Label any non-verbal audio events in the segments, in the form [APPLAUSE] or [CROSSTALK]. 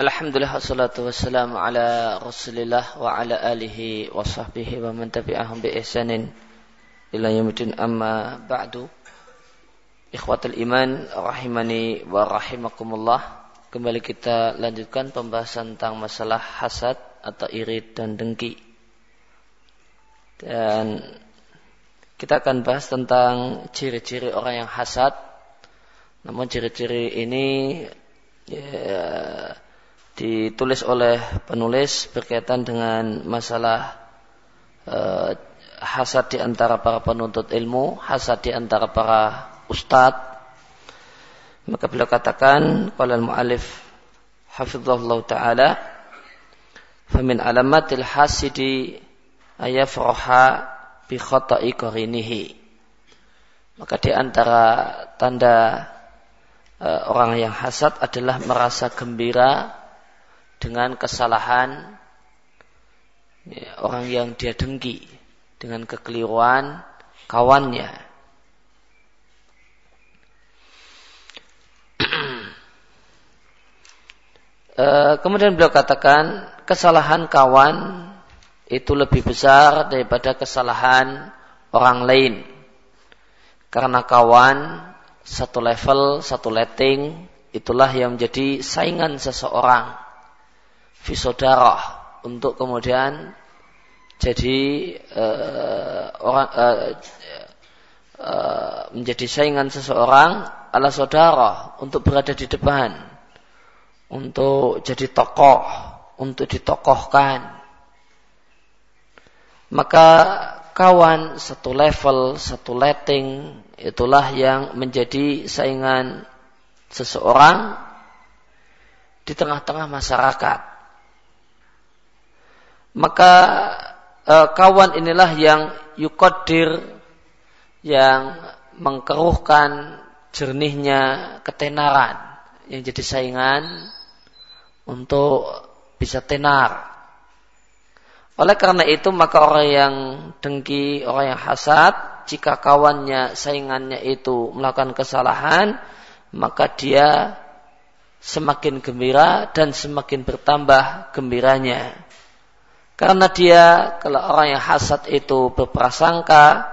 Alhamdulillah wassalatu wassalamu ala Rasulillah wa ala alihi wa sahbihi wa man tabi'ahum bi ihsanin ila yaumil amma ba'du. Ikhwatul iman rahimani wa rahimakumullah. Kembali kita lanjutkan pembahasan tentang masalah hasad atau iri dan dengki. Dan kita akan bahas tentang ciri-ciri orang yang hasad. Namun ciri-ciri ini ya, ditulis oleh penulis berkaitan dengan masalah uh, hasad di antara para penuntut ilmu, hasad di antara para ustadz. Maka beliau katakan, qala al-mu'allif hafizahullah taala, "Famin alamatil hasidi ayafraha bi khata'i qarinihi." Maka di antara tanda uh, orang yang hasad adalah merasa gembira dengan kesalahan ya, orang yang dia dengki dengan kekeliruan kawannya. e, [CLEARS THROAT] kemudian beliau katakan kesalahan kawan itu lebih besar daripada kesalahan orang lain. Karena kawan satu level, satu letting, itulah yang menjadi saingan seseorang fisodarah untuk kemudian jadi uh, orang uh, uh, menjadi saingan seseorang ala saudara untuk berada di depan untuk jadi tokoh untuk ditokohkan. Maka kawan satu level satu letting itulah yang menjadi saingan seseorang di tengah-tengah masyarakat maka e, kawan inilah yang yukodir yang mengkeruhkan jernihnya ketenaran yang jadi saingan untuk bisa tenar. Oleh karena itu maka orang yang dengki, orang yang hasad, jika kawannya, saingannya itu melakukan kesalahan, maka dia semakin gembira dan semakin bertambah gembiranya. Karena dia kalau orang yang hasad itu berprasangka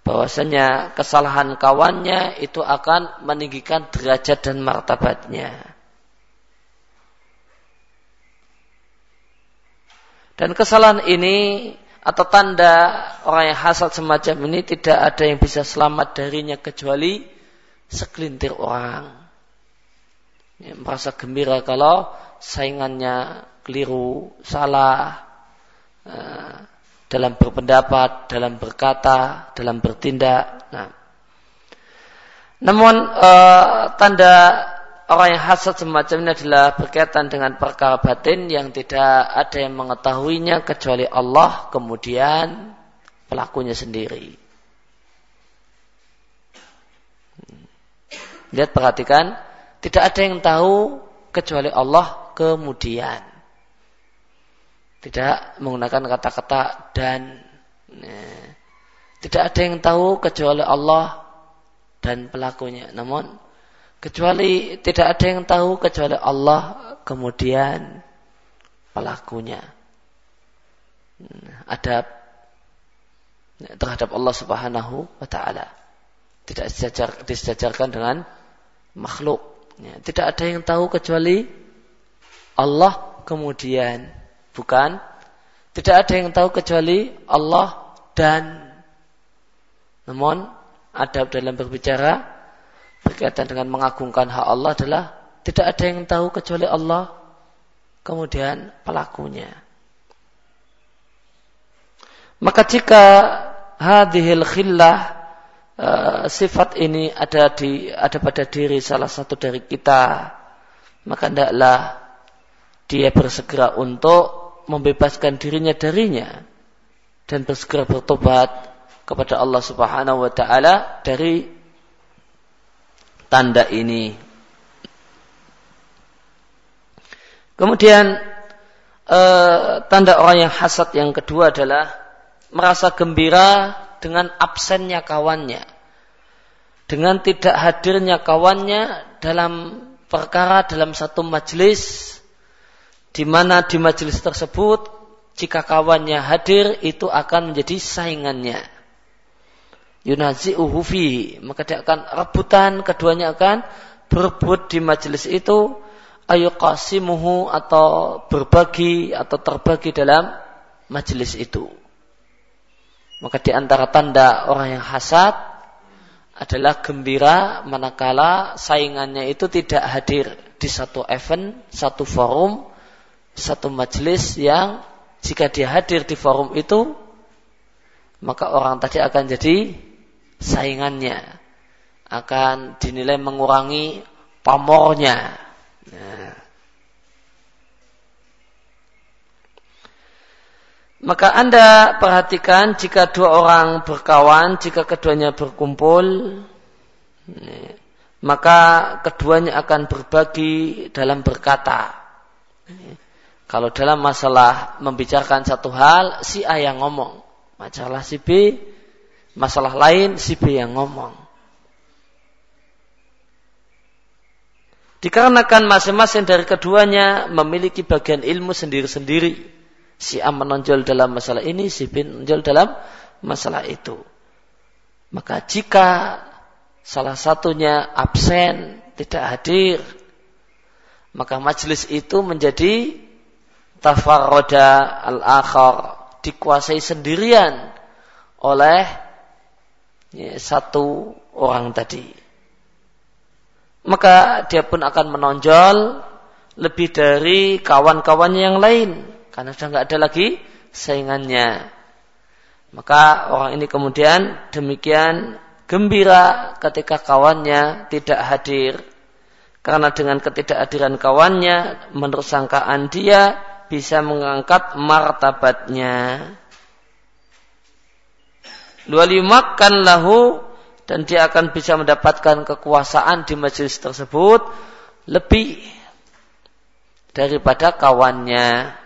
bahwasanya kesalahan kawannya itu akan meninggikan derajat dan martabatnya. Dan kesalahan ini atau tanda orang yang hasad semacam ini tidak ada yang bisa selamat darinya kecuali segelintir orang. yang merasa gembira kalau saingannya keliru, salah, dalam berpendapat, dalam berkata, dalam bertindak. Nah. Namun uh, tanda orang yang hasad semacam ini adalah berkaitan dengan perkara batin yang tidak ada yang mengetahuinya kecuali Allah kemudian pelakunya sendiri. Lihat perhatikan, tidak ada yang tahu kecuali Allah kemudian. Tidak menggunakan kata-kata dan. Tidak ada yang tahu kecuali Allah dan pelakunya. Namun kecuali tidak ada yang tahu kecuali Allah kemudian pelakunya. Adab terhadap Allah Subhanahu wa taala. Tidak disejar, disejajarkan dengan makhluk. Tidak ada yang tahu kecuali Allah kemudian Bukan. Tidak ada yang tahu kecuali Allah dan namun adab dalam berbicara berkaitan dengan mengagungkan hak Allah adalah tidak ada yang tahu kecuali Allah kemudian pelakunya. Maka jika hadhil khillah uh, sifat ini ada di ada pada diri salah satu dari kita maka hendaklah dia bersegera untuk membebaskan dirinya darinya dan bersegera bertobat kepada Allah Subhanahu wa taala dari tanda ini. Kemudian eh, tanda orang yang hasad yang kedua adalah merasa gembira dengan absennya kawannya. Dengan tidak hadirnya kawannya dalam perkara dalam satu majelis di mana di majelis tersebut jika kawannya hadir itu akan menjadi saingannya. Yunazi'uhu fi, maka dia akan rebutan, keduanya akan berebut di majelis itu ayu qasimuhu atau berbagi atau terbagi dalam majelis itu. Maka di antara tanda orang yang hasad adalah gembira manakala saingannya itu tidak hadir di satu event, satu forum, satu majelis yang jika dia hadir di forum itu maka orang tadi akan jadi saingannya akan dinilai mengurangi pamornya. Nah. Maka Anda perhatikan jika dua orang berkawan, jika keduanya berkumpul, maka keduanya akan berbagi dalam berkata. Kalau dalam masalah membicarakan satu hal, si A yang ngomong. Masalah si B, masalah lain si B yang ngomong. Dikarenakan masing-masing dari keduanya memiliki bagian ilmu sendiri-sendiri si A menonjol dalam masalah ini, si B menonjol dalam masalah itu. Maka jika salah satunya absen, tidak hadir, maka majelis itu menjadi tafarroda al-akhar, dikuasai sendirian oleh ya, satu orang tadi. Maka dia pun akan menonjol lebih dari kawan-kawannya yang lain karena sudah nggak ada lagi saingannya. Maka orang ini kemudian demikian gembira ketika kawannya tidak hadir. Karena dengan ketidakhadiran kawannya, menurut sangkaan dia bisa mengangkat martabatnya. makan lahu dan dia akan bisa mendapatkan kekuasaan di majelis tersebut lebih daripada kawannya.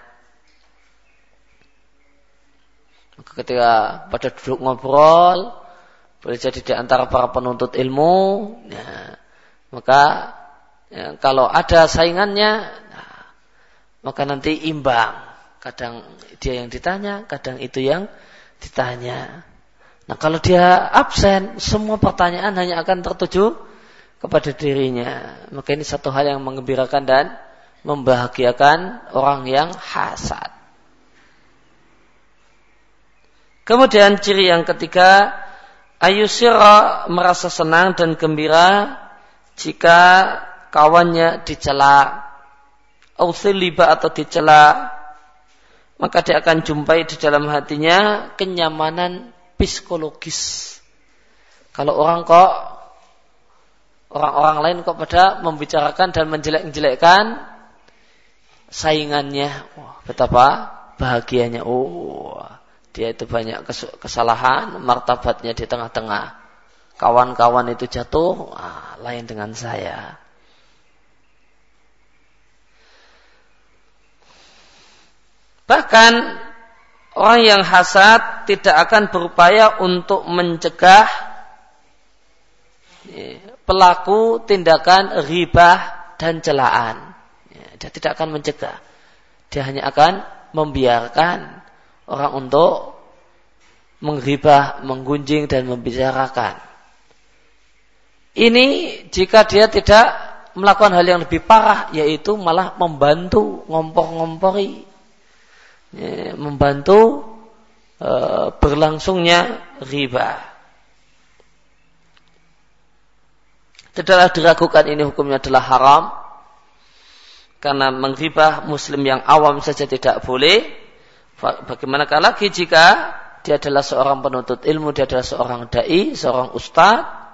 ketika pada duduk ngobrol boleh jadi di antara para penuntut ilmu ya, maka ya, kalau ada saingannya maka nanti imbang. Kadang dia yang ditanya kadang itu yang ditanya. Nah kalau dia absen semua pertanyaan hanya akan tertuju kepada dirinya. Maka ini satu hal yang mengembirakan dan membahagiakan orang yang hasad. Kemudian ciri yang ketiga, ayusira merasa senang dan gembira jika kawannya dicela, ausiliba atau dicela, maka dia akan jumpai di dalam hatinya kenyamanan psikologis. Kalau orang kok orang-orang lain kok pada membicarakan dan menjelek-jelekkan saingannya, wah betapa bahagianya. Oh, dia itu banyak kesalahan, martabatnya di tengah-tengah. Kawan-kawan itu jatuh, ah, lain dengan saya. Bahkan orang yang hasad tidak akan berupaya untuk mencegah ya, pelaku tindakan ribah dan celaan. Ya, dia tidak akan mencegah. Dia hanya akan membiarkan orang untuk menghibah, menggunjing dan membicarakan. Ini jika dia tidak melakukan hal yang lebih parah yaitu malah membantu ngompor-ngompori ya, membantu e, berlangsungnya riba. Tidaklah diragukan ini hukumnya adalah haram karena menghibah muslim yang awam saja tidak boleh Bagaimana lagi jika dia adalah seorang penuntut ilmu, dia adalah seorang dai, seorang ustadz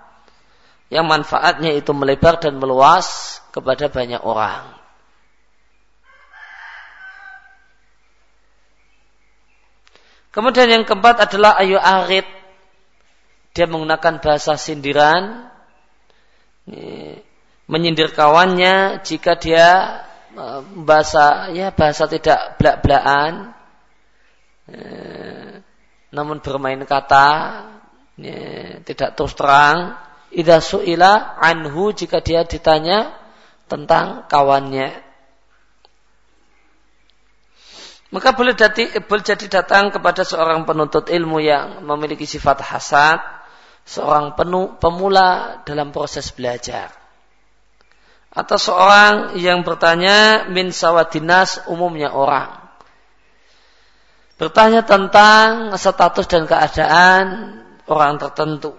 yang manfaatnya itu melebar dan meluas kepada banyak orang. Kemudian yang keempat adalah ayu arid. Dia menggunakan bahasa sindiran, menyindir kawannya jika dia eh, bahasa ya bahasa tidak belak-belakan. Eh, namun bermain kata ya, tidak terus terang. Idza suila anhu jika dia ditanya tentang kawannya Maka boleh jadi, boleh jadi datang kepada seorang penuntut ilmu yang memiliki sifat hasad, seorang penuh, pemula dalam proses belajar. Atau seorang yang bertanya min sawadinas umumnya orang. Bertanya tentang status dan keadaan orang tertentu.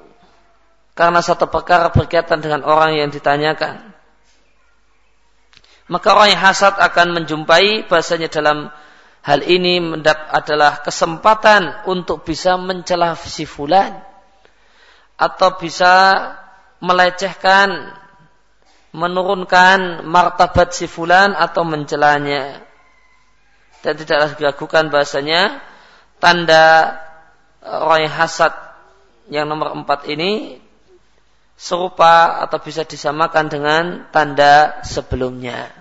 Karena satu perkara berkaitan dengan orang yang ditanyakan. Maka orang yang hasad akan menjumpai bahasanya dalam Hal ini adalah kesempatan untuk bisa mencela si fulan atau bisa melecehkan, menurunkan martabat si fulan atau mencelanya. Dan tidaklah dilakukan bahasanya tanda orang yang hasad yang nomor empat ini serupa atau bisa disamakan dengan tanda sebelumnya.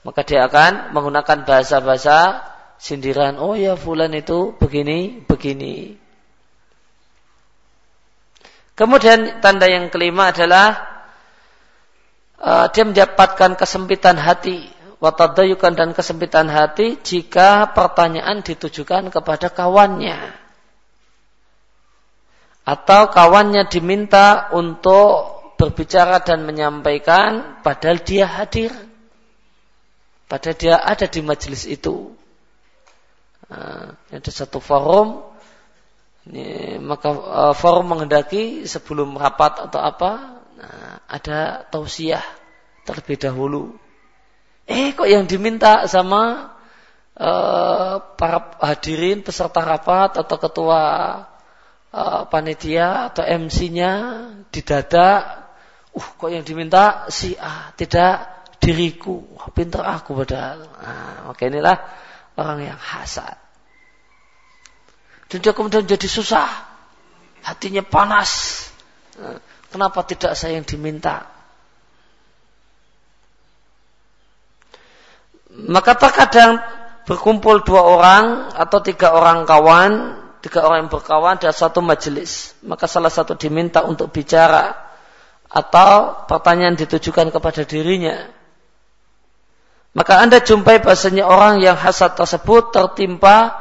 Maka dia akan menggunakan bahasa-bahasa sindiran. Oh ya fulan itu begini, begini. Kemudian tanda yang kelima adalah uh, dia mendapatkan kesempitan hati, watadayukan dan kesempitan hati jika pertanyaan ditujukan kepada kawannya. Atau kawannya diminta untuk berbicara dan menyampaikan padahal dia hadir. Padahal dia ada di majelis itu. Nah, ada satu forum, ini, maka uh, forum menghendaki sebelum rapat atau apa, nah, ada tausiah terlebih dahulu. Eh, kok yang diminta sama uh, para hadirin peserta rapat atau ketua uh, panitia atau MC-nya didadak, uh, kok yang diminta si A tidak diriku. Wah, pintar aku padahal. Nah, maka inilah orang yang hasad. Dan dia kemudian jadi susah. Hatinya panas. Nah, kenapa tidak saya yang diminta? Maka terkadang berkumpul dua orang atau tiga orang kawan, tiga orang yang berkawan dalam satu majelis. Maka salah satu diminta untuk bicara atau pertanyaan ditujukan kepada dirinya. Maka Anda jumpai bahasanya orang yang hasad tersebut tertimpa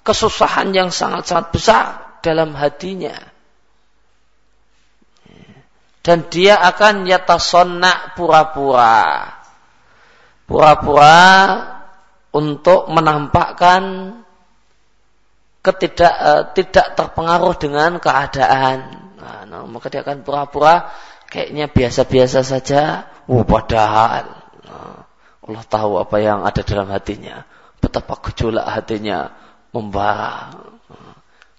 kesusahan yang sangat-sangat besar dalam hatinya. Dan dia akan nyata sonak pura-pura. Pura-pura untuk menampakkan ketidak uh, tidak terpengaruh dengan keadaan. Nah, nah, maka dia akan pura-pura kayaknya biasa-biasa saja. Oh, padahal Allah tahu apa yang ada dalam hatinya. Betapa gejolak hatinya membara.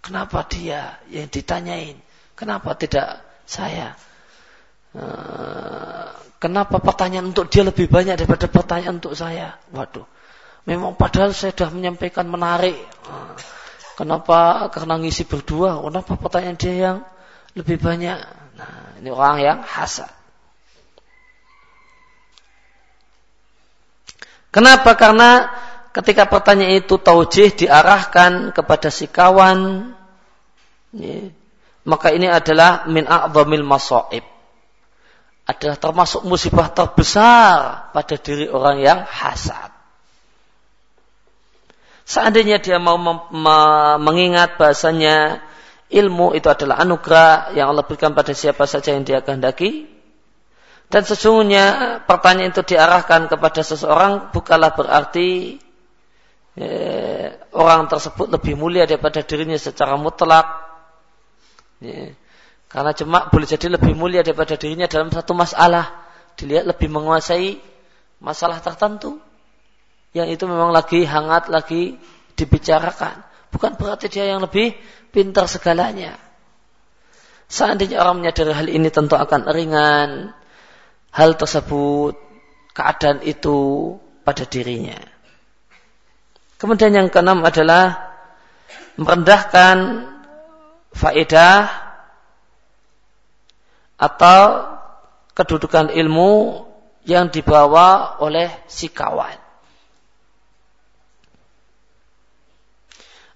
Kenapa dia yang ditanyain? Kenapa tidak saya? Eh, kenapa pertanyaan untuk dia lebih banyak daripada pertanyaan untuk saya? Waduh. Memang padahal saya sudah menyampaikan menarik. Eh, kenapa? Karena ngisi berdua. Kenapa pertanyaan dia yang lebih banyak? Nah, ini orang yang hasad. Kenapa? Karena ketika pertanyaan itu taujih diarahkan kepada si kawan, ya, maka ini adalah min a'zamil masoib. Adalah termasuk musibah terbesar pada diri orang yang hasad. Seandainya dia mau mengingat bahasanya ilmu itu adalah anugerah yang Allah berikan pada siapa saja yang dia kehendaki, dan sesungguhnya pertanyaan itu diarahkan kepada seseorang bukanlah berarti ya, orang tersebut lebih mulia daripada dirinya secara mutlak. Ya, karena cuma boleh jadi lebih mulia daripada dirinya dalam satu masalah. Dilihat lebih menguasai masalah tertentu. Yang itu memang lagi hangat, lagi dibicarakan. Bukan berarti dia yang lebih pintar segalanya. Seandainya orang menyadari hal ini tentu akan ringan hal tersebut, keadaan itu pada dirinya. Kemudian yang keenam adalah merendahkan faedah atau kedudukan ilmu yang dibawa oleh si kawan.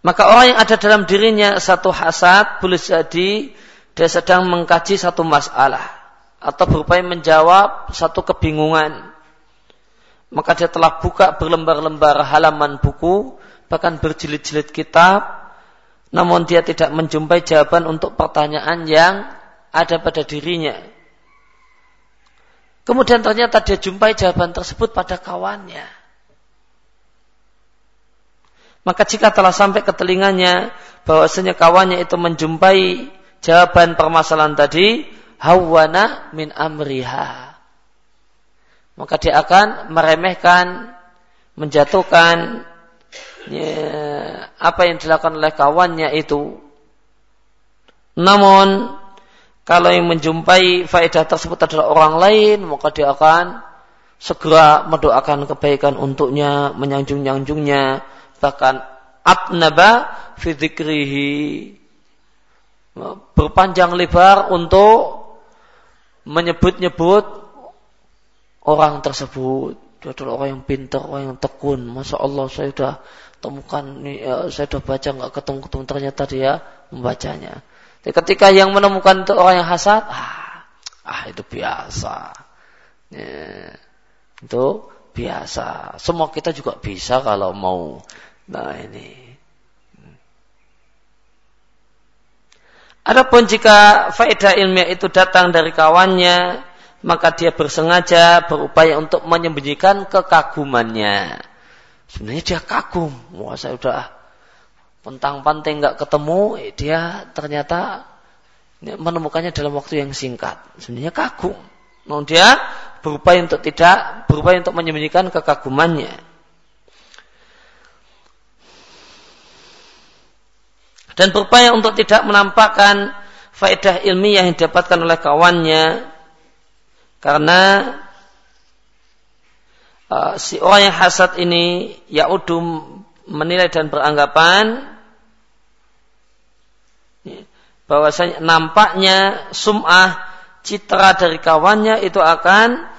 Maka orang yang ada dalam dirinya satu hasad boleh jadi dia sedang mengkaji satu masalah atau berupaya menjawab satu kebingungan. maka dia telah buka berlembar-lembar halaman buku, bahkan berjilid-jilid kitab, namun dia tidak menjumpai jawaban untuk pertanyaan yang ada pada dirinya. Kemudian ternyata dia jumpai jawaban tersebut pada kawannya. Maka jika telah sampai ke telinganya bahwasanya kawannya itu menjumpai jawaban permasalahan tadi, hawana min amriha. Maka dia akan meremehkan, menjatuhkan ya, apa yang dilakukan oleh kawannya itu. Namun kalau yang menjumpai faedah tersebut adalah orang lain, maka dia akan segera mendoakan kebaikan untuknya, menyanjung-nyanjungnya, bahkan atnaba fi berpanjang lebar untuk menyebut-nyebut orang tersebut dia adalah orang yang pintar, orang yang tekun. Masya Allah saya sudah temukan, ya, saya sudah baca nggak ketemu-ketemu ternyata dia membacanya. Jadi ketika yang menemukan itu orang yang hasad, ah, ah itu biasa. Ya, itu biasa. Semua kita juga bisa kalau mau. Nah ini. Adapun jika faedah ilmiah itu datang dari kawannya, maka dia bersengaja berupaya untuk menyembunyikan kekagumannya. Sebenarnya dia kagum. Wah saya sudah pentang panting nggak ketemu, dia ternyata menemukannya dalam waktu yang singkat. Sebenarnya kagum. Namun dia berupaya untuk tidak, berupaya untuk menyembunyikan kekagumannya. Dan berupaya untuk tidak menampakkan faedah ilmiah yang didapatkan oleh kawannya karena uh, si orang yang hasad ini yaudum menilai dan beranggapan ya, bahwasanya nampaknya sum'ah citra dari kawannya itu akan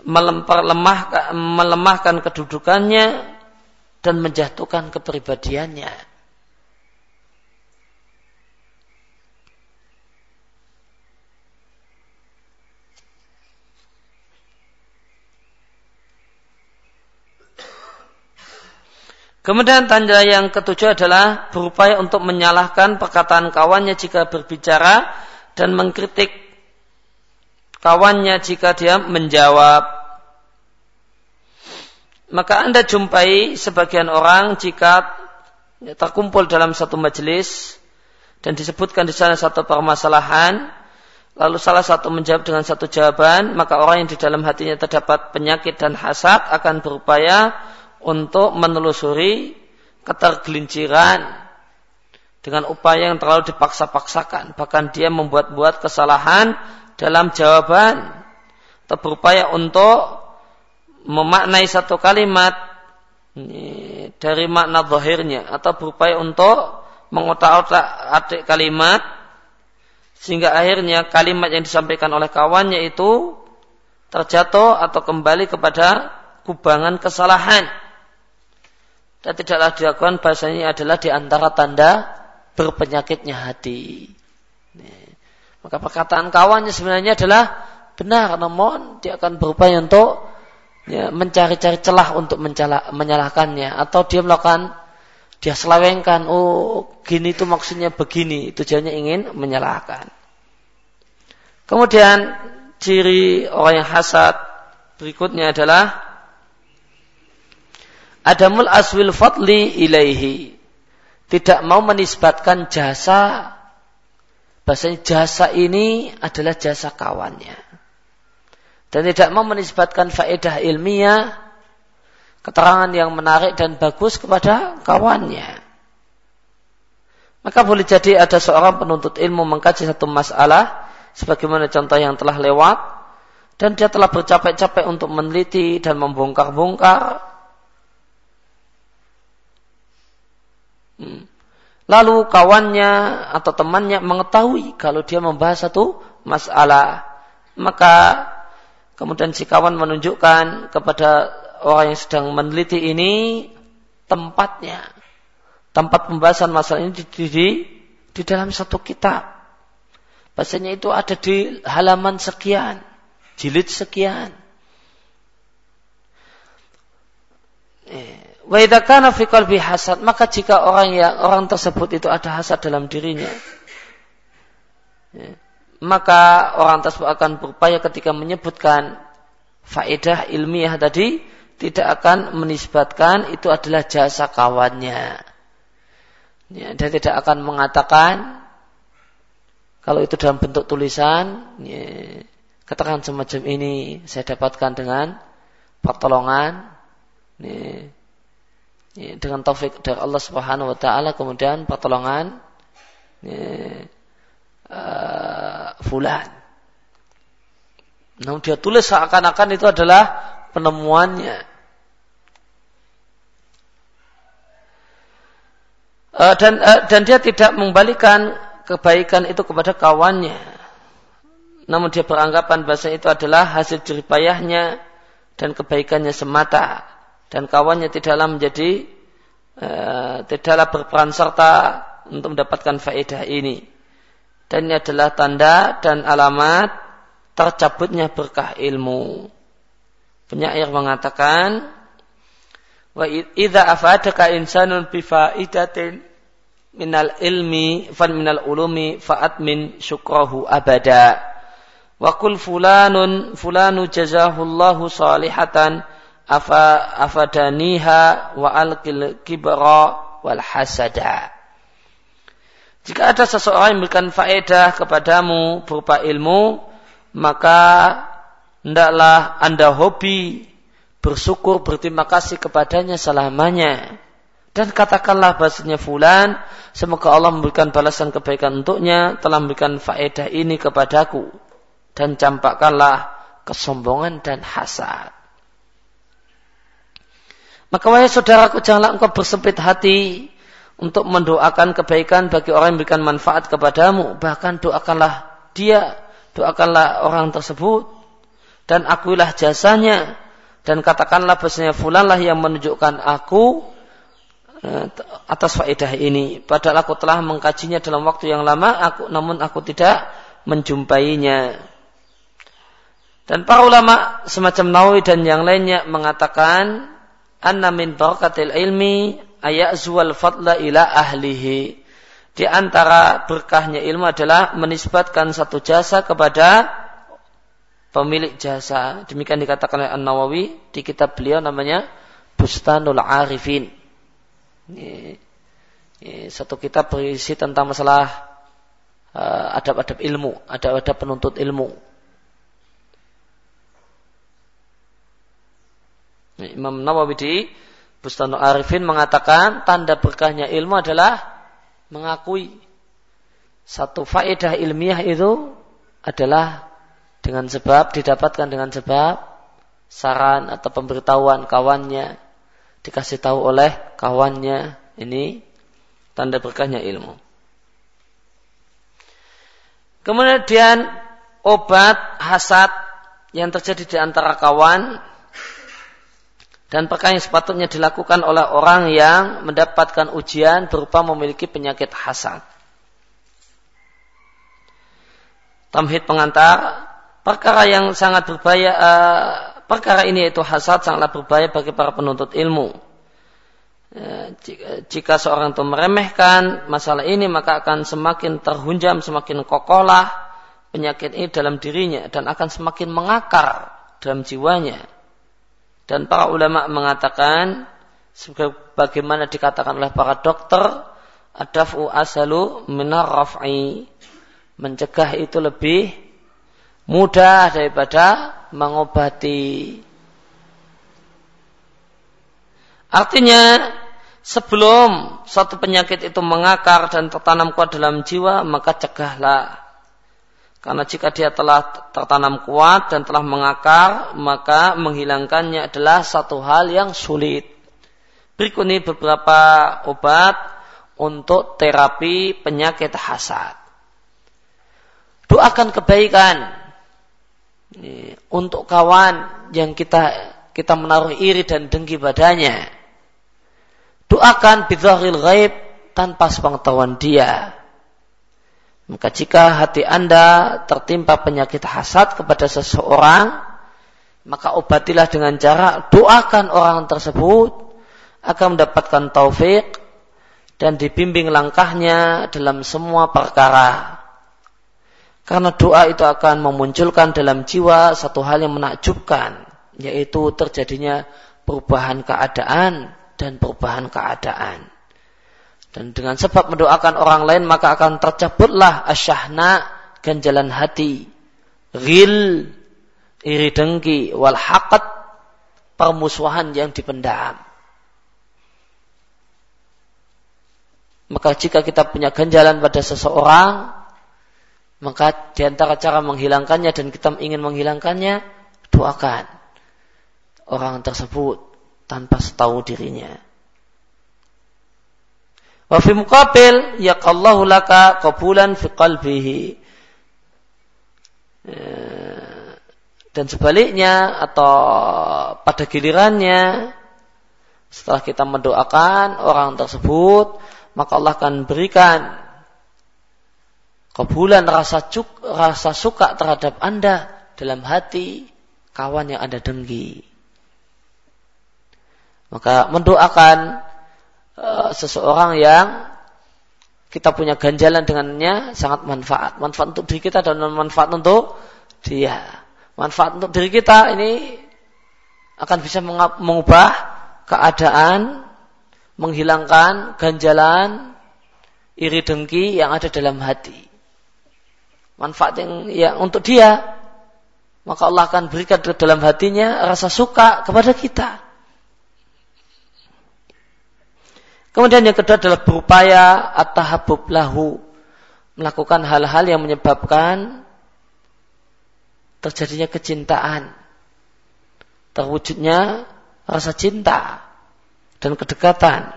melempar lemah, melemahkan kedudukannya dan menjatuhkan kepribadiannya. Kemudian tanda yang ketujuh adalah berupaya untuk menyalahkan perkataan kawannya jika berbicara dan mengkritik kawannya jika dia menjawab. Maka Anda jumpai sebagian orang jika terkumpul dalam satu majelis dan disebutkan di sana satu permasalahan, lalu salah satu menjawab dengan satu jawaban, maka orang yang di dalam hatinya terdapat penyakit dan hasad akan berupaya untuk menelusuri ketergelinciran dengan upaya yang terlalu dipaksa-paksakan. Bahkan dia membuat-buat kesalahan dalam jawaban. Atau berupaya untuk memaknai satu kalimat dari makna zahirnya. Atau berupaya untuk mengotak-otak adik kalimat sehingga akhirnya kalimat yang disampaikan oleh kawannya itu terjatuh atau kembali kepada kubangan kesalahan dan tidaklah dilakukan bahasanya adalah di antara tanda berpenyakitnya hati. Maka perkataan kawannya sebenarnya adalah benar, namun dia akan berupaya untuk ya, mencari-cari celah untuk mencala, menyalahkannya atau dia melakukan dia selewengkan, oh gini itu maksudnya begini, tujuannya ingin menyalahkan. Kemudian ciri orang yang hasad berikutnya adalah Adamul aswil fadli ilaihi. Tidak mau menisbatkan jasa. Bahasanya jasa ini adalah jasa kawannya. Dan tidak mau menisbatkan faedah ilmiah, keterangan yang menarik dan bagus kepada kawannya. Maka boleh jadi ada seorang penuntut ilmu mengkaji satu masalah, sebagaimana contoh yang telah lewat, dan dia telah bercapek-capek untuk meneliti dan membongkar-bongkar, Lalu kawannya atau temannya mengetahui kalau dia membahas satu masalah. Maka kemudian si kawan menunjukkan kepada orang yang sedang meneliti ini tempatnya. Tempat pembahasan masalah ini di, di, di dalam satu kitab. Bahasanya itu ada di halaman sekian, jilid sekian. Wa fi hasad, maka jika orang yang orang tersebut itu ada hasad dalam dirinya, ya, maka orang tersebut akan berupaya ketika menyebutkan faedah ilmiah tadi tidak akan menisbatkan itu adalah jasa kawannya. Ya, dia tidak akan mengatakan kalau itu dalam bentuk tulisan, ya, keterangan semacam ini saya dapatkan dengan pertolongan ya, dengan taufik dari Allah Subhanahu wa taala kemudian pertolongan ya, uh, fulan. Namun dia tulis seakan-akan itu adalah penemuannya. Uh, dan uh, dan dia tidak mengembalikan kebaikan itu kepada kawannya. Namun dia beranggapan bahasa itu adalah hasil jeripayahnya dan kebaikannya semata dan kawannya tidaklah menjadi uh, tidaklah berperan serta untuk mendapatkan faedah ini. Dan ini adalah tanda dan alamat tercabutnya berkah ilmu. Penyair mengatakan, Wa idza afadaka insanun bi faidatin minal ilmi fan minal ulumi fa'at min syukrahu abada. Wa kul fulanun fulanu jazahullahu salihatan afa afadaniha wa alqil kibra wal hasada. Jika ada seseorang yang memberikan faedah kepadamu berupa ilmu, maka hendaklah Anda hobi bersyukur berterima kasih kepadanya selamanya. Dan katakanlah bahasanya fulan, semoga Allah memberikan balasan kebaikan untuknya, telah memberikan faedah ini kepadaku. Dan campakkanlah kesombongan dan hasad. Maka wahai saudaraku janganlah engkau bersempit hati untuk mendoakan kebaikan bagi orang yang memberikan manfaat kepadamu. Bahkan doakanlah dia, doakanlah orang tersebut dan akuilah jasanya dan katakanlah bahasanya fulanlah yang menunjukkan aku eh, atas faedah ini. Padahal aku telah mengkajinya dalam waktu yang lama, aku namun aku tidak menjumpainya. Dan para ulama semacam Nawawi dan yang lainnya mengatakan anna min barakatil ilmi ayazwal fadla ila ahlihi. Di antara berkahnya ilmu adalah menisbatkan satu jasa kepada pemilik jasa. Demikian dikatakan oleh An-Nawawi di kitab beliau namanya Bustanul Arifin. Ini, ini satu kitab berisi tentang masalah uh, adab-adab ilmu, adab-adab penuntut ilmu. Imam Nawawi di Bustanu Arifin mengatakan tanda berkahnya ilmu adalah mengakui satu faedah ilmiah itu adalah dengan sebab didapatkan dengan sebab saran atau pemberitahuan kawannya dikasih tahu oleh kawannya ini tanda berkahnya ilmu. Kemudian obat hasad yang terjadi di antara kawan dan perkara yang sepatutnya dilakukan oleh orang yang mendapatkan ujian berupa memiliki penyakit hasad. Tamhid pengantar, perkara yang sangat berbahaya, uh, perkara ini yaitu hasad sangatlah berbahaya bagi para penuntut ilmu. Jika, jika seorang itu meremehkan masalah ini maka akan semakin terhunjam, semakin kokolah penyakit ini dalam dirinya dan akan semakin mengakar dalam jiwanya dan para ulama mengatakan bagaimana dikatakan oleh para dokter adafu asalu minar raf'i. Mencegah itu lebih mudah daripada mengobati. Artinya sebelum satu penyakit itu mengakar dan tertanam kuat dalam jiwa maka cegahlah karena jika dia telah tertanam kuat dan telah mengakar, maka menghilangkannya adalah satu hal yang sulit. Berikut ini beberapa obat untuk terapi penyakit hasad. Doakan kebaikan untuk kawan yang kita kita menaruh iri dan dengki padanya. Doakan bidharil ghaib tanpa sepengetahuan dia. Maka jika hati Anda tertimpa penyakit hasad kepada seseorang, maka obatilah dengan cara doakan orang tersebut akan mendapatkan taufik dan dibimbing langkahnya dalam semua perkara. Karena doa itu akan memunculkan dalam jiwa satu hal yang menakjubkan, yaitu terjadinya perubahan keadaan dan perubahan keadaan. Dan dengan sebab mendoakan orang lain maka akan tercabutlah asyahna ganjalan hati, ghil, iri dengki, wal haqat, permusuhan yang dipendam. Maka jika kita punya ganjalan pada seseorang, maka di antara cara menghilangkannya dan kita ingin menghilangkannya, doakan orang tersebut tanpa setahu dirinya. Wa fi muqabil yaqallahu laka qabulan fi qalbihi. Eh, dan sebaliknya atau pada gilirannya setelah kita mendoakan orang tersebut maka Allah akan berikan kebulan rasa cuk, rasa suka terhadap Anda dalam hati kawan yang Anda dengki. Maka mendoakan uh, seseorang yang kita punya ganjalan dengannya sangat manfaat. Manfaat untuk diri kita dan manfaat untuk dia. Manfaat untuk diri kita ini akan bisa mengubah keadaan menghilangkan ganjalan iri dengki yang ada dalam hati. Manfaat yang ya, untuk dia, maka Allah akan berikan dalam hatinya rasa suka kepada kita. Kemudian yang kedua adalah berupaya at-tahabbub lahu. Melakukan hal-hal yang menyebabkan terjadinya kecintaan. Terwujudnya rasa cinta dan kedekatan.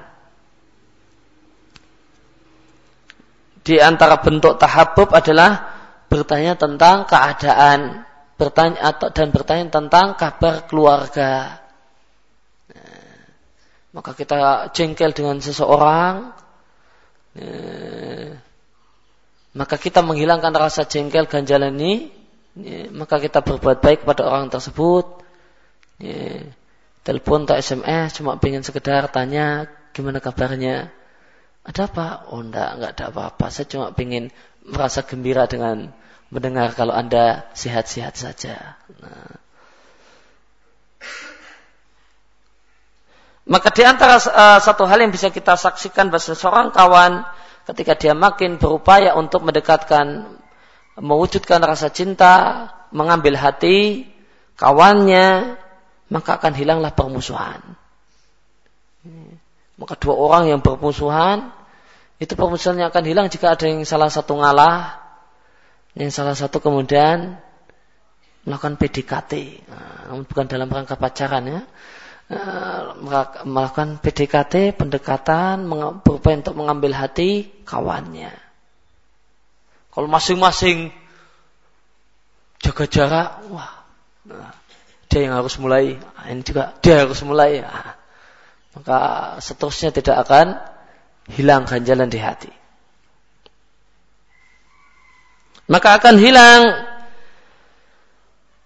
Di antara bentuk tahabub adalah bertanya tentang keadaan, bertanya atau dan bertanya tentang kabar keluarga. Maka kita jengkel dengan seseorang, nah, maka kita menghilangkan rasa jengkel ganjalan ini, nah, maka kita berbuat baik pada orang tersebut. Nah, telepon atau SMS cuma pengen sekedar tanya gimana kabarnya. Ada apa? Oh enggak, enggak ada apa-apa. Saya cuma pengen merasa gembira dengan mendengar kalau Anda sehat-sehat saja. Nah. Maka di antara uh, satu hal yang bisa kita saksikan bahwa seorang kawan ketika dia makin berupaya untuk mendekatkan, mewujudkan rasa cinta, mengambil hati kawannya, maka akan hilanglah permusuhan. Maka dua orang yang bermusuhan, itu permusuhannya akan hilang jika ada yang salah satu ngalah, yang salah satu kemudian melakukan PDKT, nah, bukan dalam rangka pacaran ya, melakukan PDKT, pendekatan, berupaya untuk mengambil hati kawannya. Kalau masing-masing jaga jarak, wah, nah, dia yang harus mulai, ini juga dia harus mulai. Nah, maka seterusnya tidak akan hilang ganjalan di hati. Maka akan hilang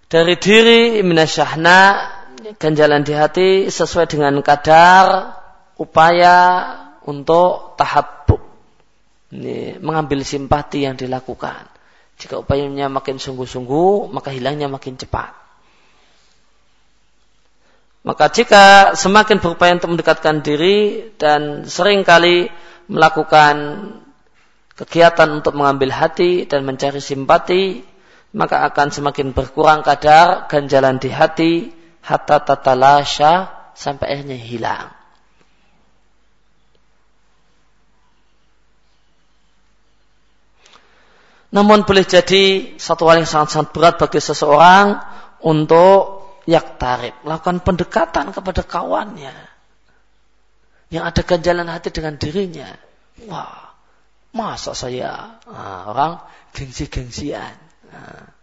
dari diri minasyahna ganjalan di hati sesuai dengan kadar upaya untuk tahap ini mengambil simpati yang dilakukan. Jika upayanya makin sungguh-sungguh, maka hilangnya makin cepat. Maka jika semakin berupaya untuk mendekatkan diri dan sering kali melakukan kegiatan untuk mengambil hati dan mencari simpati, maka akan semakin berkurang kadar ganjalan di hati hatta tatalasha sampai akhirnya hilang. Namun boleh jadi satu hal yang sangat-sangat berat bagi seseorang untuk yaktarib, melakukan pendekatan kepada kawannya yang ada ganjalan hati dengan dirinya. Wah, masa saya nah, orang gengsi-gengsian. Nah.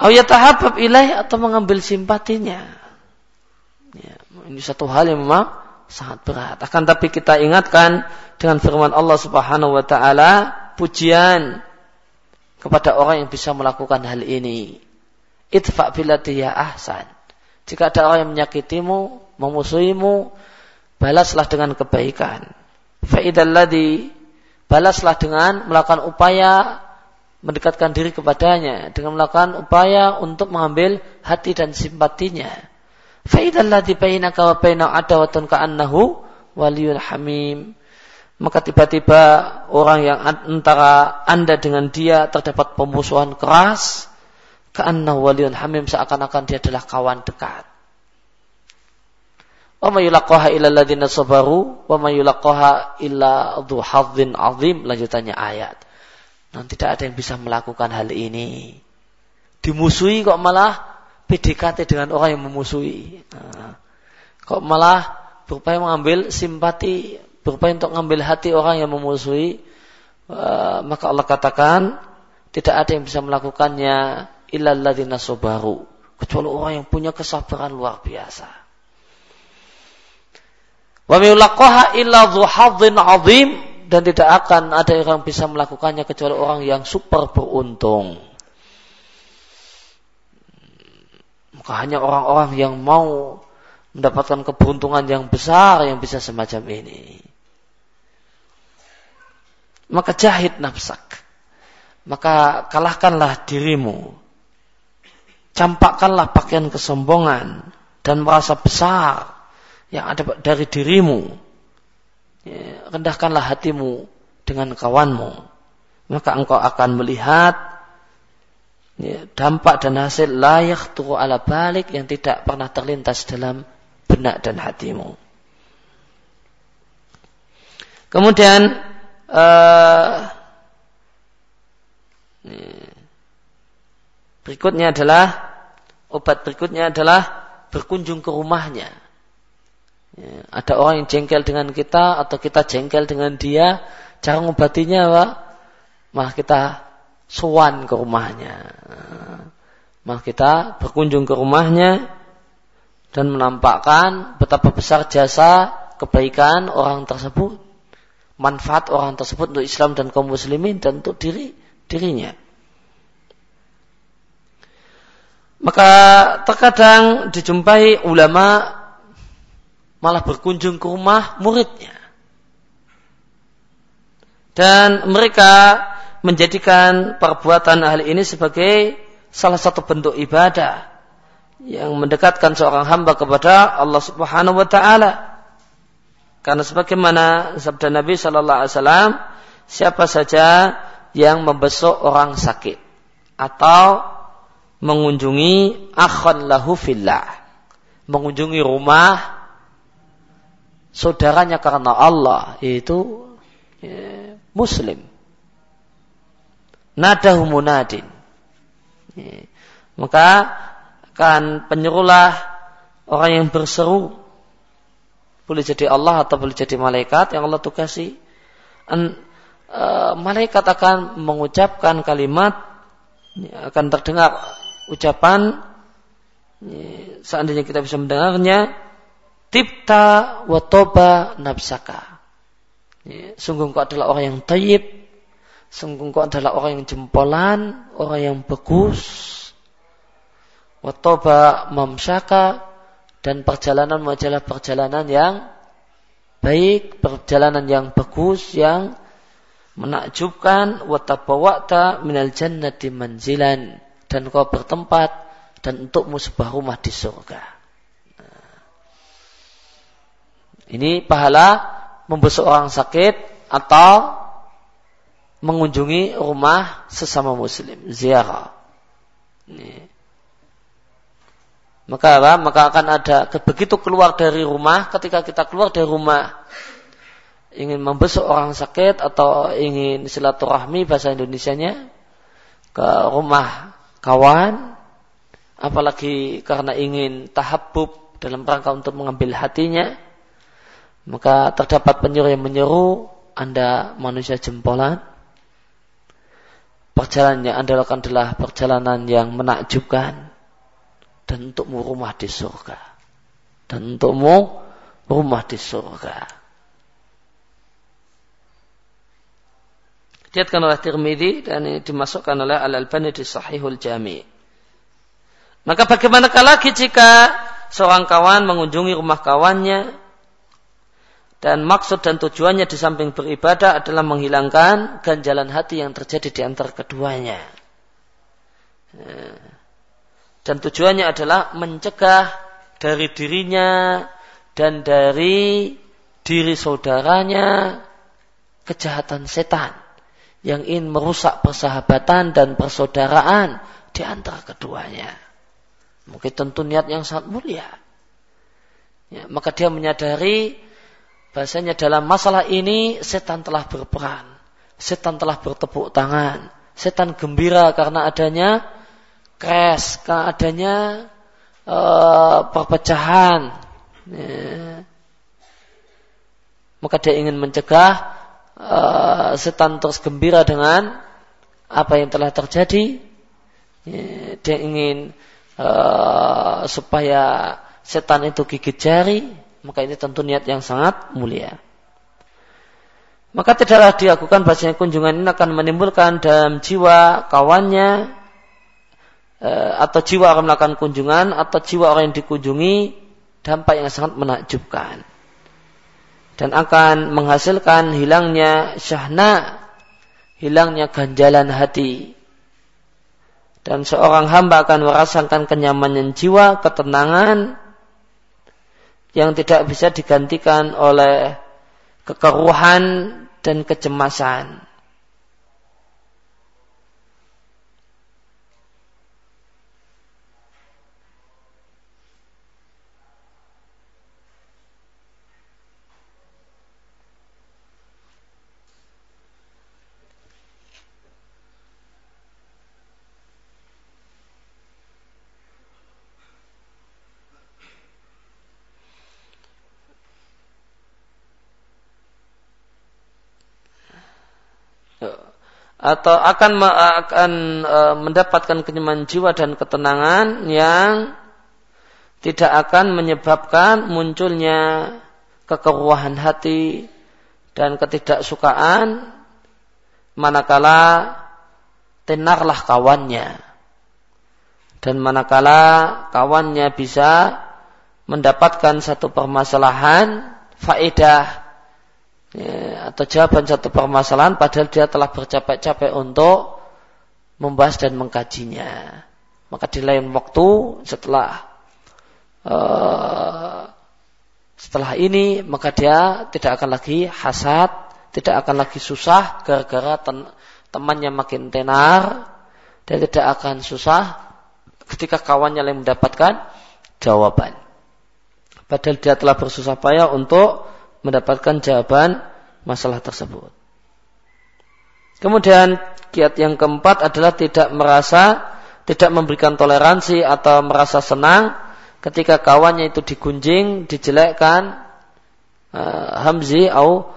Ayatahabab ilaih atau mengambil simpatinya. Ya, ini satu hal yang memang sangat berat. Akan tapi kita ingatkan dengan firman Allah Subhanahu wa taala pujian kepada orang yang bisa melakukan hal ini. Itfa bilati ya ahsan. Jika ada orang yang menyakitimu, memusuhimu, balaslah dengan kebaikan. Fa'idalladhi balaslah dengan melakukan upaya mendekatkan diri kepadanya dengan melakukan upaya untuk mengambil hati dan simpatinya. Fa'idalladhi bainaka wa baina adawatun ka'annahu waliyun hamim. Maka tiba-tiba orang yang antara anda dengan dia terdapat pemusuhan keras. Ka'annahu waliyun hamim seakan-akan dia adalah kawan dekat. Wa ma yulaqaha illa alladziina sabaru wa ma yulaqaha illa dzu azim lanjutannya ayat. Dan tidak ada yang bisa melakukan hal ini. Dimusuhi kok malah PDKT dengan orang yang memusuhi. Nah, kok malah berupaya mengambil simpati, berupaya untuk mengambil hati orang yang memusuhi. Uh, maka Allah katakan tidak ada yang bisa melakukannya illa alladzina sabaru kecuali orang yang punya kesabaran luar biasa. Wa illa azim dan tidak akan ada yang bisa melakukannya kecuali orang yang super beruntung. Maka hanya orang-orang yang mau mendapatkan keberuntungan yang besar yang bisa semacam ini. Maka jahit nafsak. Maka kalahkanlah dirimu. Campakkanlah pakaian kesombongan dan merasa besar yang ada dari dirimu. Ya, rendahkanlah hatimu dengan kawanmu. Maka engkau akan melihat ya, dampak dan hasil layak tuh ala balik yang tidak pernah terlintas dalam benak dan hatimu. Kemudian uh, berikutnya adalah obat berikutnya adalah berkunjung ke rumahnya. Ada orang yang jengkel dengan kita atau kita jengkel dengan dia, cara ngobatinya apa? Malah kita suan ke rumahnya. Malah kita berkunjung ke rumahnya dan menampakkan betapa besar jasa kebaikan orang tersebut, manfaat orang tersebut untuk Islam dan kaum muslimin dan untuk diri dirinya. Maka terkadang dijumpai ulama malah berkunjung ke rumah muridnya. Dan mereka menjadikan perbuatan ahli ini sebagai salah satu bentuk ibadah yang mendekatkan seorang hamba kepada Allah Subhanahu wa taala. Karena sebagaimana sabda Nabi sallallahu alaihi wasallam, siapa saja yang membesuk orang sakit atau mengunjungi akhon lahu fillah, mengunjungi rumah saudaranya karena Allah yaitu ya, muslim. Nadahu munadin. Ya, maka akan penyerulah orang yang berseru boleh jadi Allah atau boleh jadi malaikat yang Allah tugasi. An, e, malaikat akan mengucapkan kalimat ya, akan terdengar ucapan ya, seandainya kita bisa mendengarnya Tipta wa toba nafsaka. Ya, sungguh kau adalah orang yang tayyib. Sungguh kau adalah orang yang jempolan, orang yang bagus. Wa toba mamsaka. Dan perjalanan adalah perjalanan yang baik, perjalanan yang bagus, yang menakjubkan. Wa tabawakta minal jannati manzilan. Dan kau bertempat dan untukmu sebuah rumah di surga. Ini pahala membesuk orang sakit atau mengunjungi rumah sesama muslim, ziarah. Ini. Maka apa? Maka akan ada begitu keluar dari rumah, ketika kita keluar dari rumah ingin membesuk orang sakit atau ingin silaturahmi bahasa Indonesianya ke rumah kawan, apalagi karena ingin tahabub dalam rangka untuk mengambil hatinya, maka terdapat penyuruh yang menyeru Anda manusia jempolan. Perjalanan yang Anda lakukan adalah perjalanan yang menakjubkan dan untukmu rumah di surga. Dan untukmu rumah di surga. Diatkan oleh Tirmidzi dan ini dimasukkan oleh Al-Albani di Sahihul Jami. Maka bagaimana lagi jika seorang kawan mengunjungi rumah kawannya dan maksud dan tujuannya di samping beribadah adalah menghilangkan ganjalan hati yang terjadi di antara keduanya. Dan tujuannya adalah mencegah dari dirinya dan dari diri saudaranya kejahatan setan yang ingin merusak persahabatan dan persaudaraan di antara keduanya. Mungkin tentu niat yang sangat mulia. Ya, maka dia menyadari bahasanya dalam masalah ini setan telah berperan. Setan telah bertepuk tangan. Setan gembira karena adanya crash, karena adanya uh, perpecahan. Ya. Maka dia ingin mencegah uh, setan terus gembira dengan apa yang telah terjadi Ya, dia ingin uh, supaya setan itu gigit jari, maka ini tentu niat yang sangat mulia. Maka tidaklah dilakukan bahasanya kunjungan ini akan menimbulkan dalam jiwa kawannya uh, atau jiwa orang melakukan kunjungan atau jiwa orang yang dikunjungi dampak yang sangat menakjubkan dan akan menghasilkan hilangnya syahna, hilangnya ganjalan hati dan seorang hamba akan merasakan kenyamanan jiwa, ketenangan yang tidak bisa digantikan oleh kekeruhan dan kecemasan. Atau akan akan e, mendapatkan kenyamanan jiwa dan ketenangan yang tidak akan menyebabkan munculnya kekeruhan hati dan ketidaksukaan manakala tenarlah kawannya. Dan manakala kawannya bisa mendapatkan satu permasalahan faedah ya, atau jawaban satu permasalahan padahal dia telah bercapek-capek untuk membahas dan mengkajinya. Maka di lain waktu setelah uh, setelah ini maka dia tidak akan lagi hasad, tidak akan lagi susah gara-gara temannya makin tenar dan tidak akan susah ketika kawannya yang mendapatkan jawaban. Padahal dia telah bersusah payah untuk mendapatkan jawaban masalah tersebut. Kemudian kiat yang keempat adalah tidak merasa, tidak memberikan toleransi atau merasa senang ketika kawannya itu digunjing, dijelekkan, uh, hamzi atau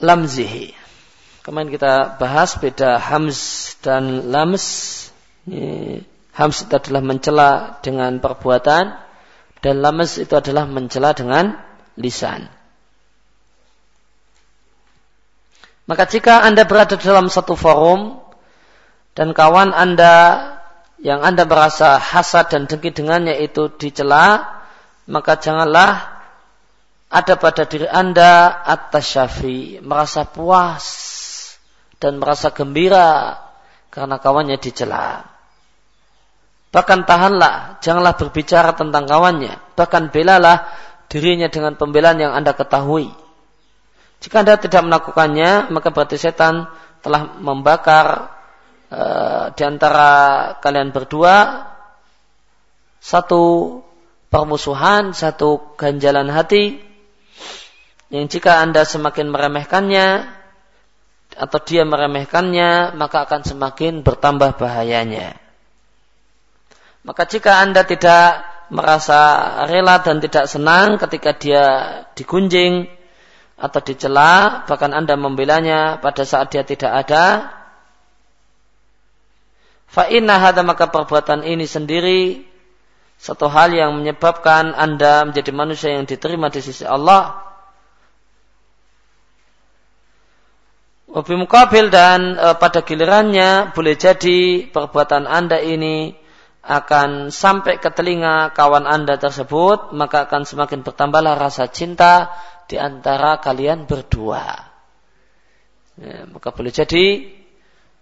lamzihi. Kemarin kita bahas beda hams dan lams. Hams itu adalah mencela dengan perbuatan dan lams itu adalah mencela dengan lisan. Maka jika Anda berada dalam satu forum dan kawan Anda yang Anda merasa hasad dan dengki dengannya itu dicela, maka janganlah ada pada diri Anda atas syafi, merasa puas dan merasa gembira karena kawannya dicela. Bahkan tahanlah, janganlah berbicara tentang kawannya. Bahkan belalah dirinya dengan pembelaan yang Anda ketahui. Jika Anda tidak melakukannya, maka berarti setan telah membakar e, di antara kalian berdua satu permusuhan, satu ganjalan hati yang jika Anda semakin meremehkannya atau dia meremehkannya, maka akan semakin bertambah bahayanya. Maka jika Anda tidak merasa rela dan tidak senang ketika dia digunjing atau dicela, bahkan Anda membelanya pada saat dia tidak ada. Fa'inna hada maka perbuatan ini sendiri satu hal yang menyebabkan Anda menjadi manusia yang diterima di sisi Allah. Wabi mukabil dan e, pada gilirannya boleh jadi perbuatan Anda ini akan sampai ke telinga kawan Anda tersebut, maka akan semakin bertambahlah rasa cinta di antara kalian berdua. Ya, maka boleh jadi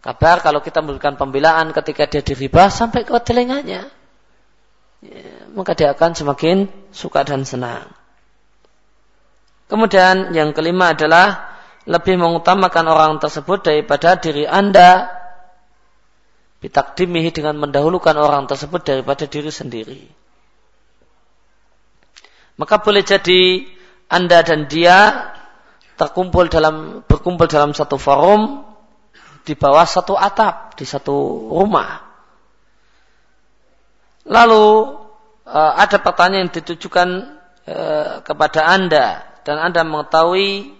kabar kalau kita memberikan pembelaan ketika dia diribah sampai ke telinganya. Ya, maka dia akan semakin suka dan senang. Kemudian yang kelima adalah lebih mengutamakan orang tersebut daripada diri Anda bitakdimihi dengan mendahulukan orang tersebut daripada diri sendiri. Maka boleh jadi Anda dan dia terkumpul dalam berkumpul dalam satu forum di bawah satu atap di satu rumah. Lalu eh, ada pertanyaan yang ditujukan eh, kepada Anda dan Anda mengetahui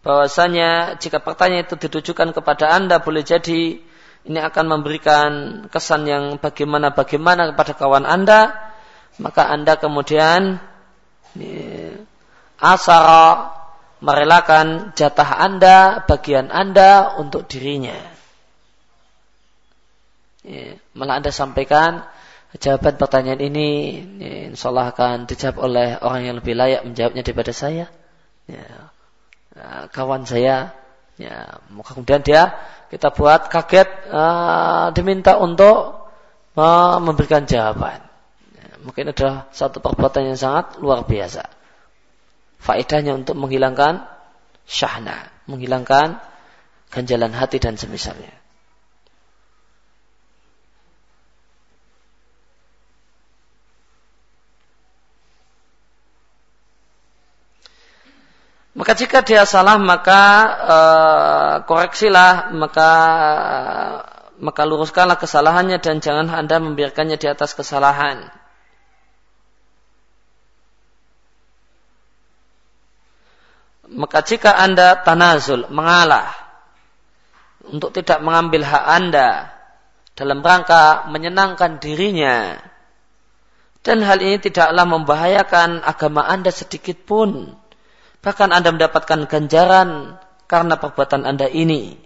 bahwasanya jika pertanyaan itu ditujukan kepada Anda boleh jadi ini akan memberikan kesan yang bagaimana-bagaimana kepada kawan Anda, maka Anda kemudian asara merelakan jatah Anda, bagian Anda untuk dirinya. Ya, malah Anda sampaikan jawaban pertanyaan ini ya, insya Allah akan dijawab oleh orang yang lebih layak menjawabnya daripada saya. Ya, kawan saya Ya, kemudian dia kita buat kaget uh, diminta untuk uh, memberikan jawaban. Mungkin adalah satu perbuatan yang sangat luar biasa. Faedahnya untuk menghilangkan syahna, menghilangkan ganjalan hati dan semisalnya. Maka jika dia salah maka uh, koreksilah maka maka luruskanlah kesalahannya dan jangan Anda membiarkannya di atas kesalahan. Maka jika Anda tanazul, mengalah untuk tidak mengambil hak Anda dalam rangka menyenangkan dirinya dan hal ini tidaklah membahayakan agama Anda sedikit pun Bahkan Anda mendapatkan ganjaran karena perbuatan Anda ini.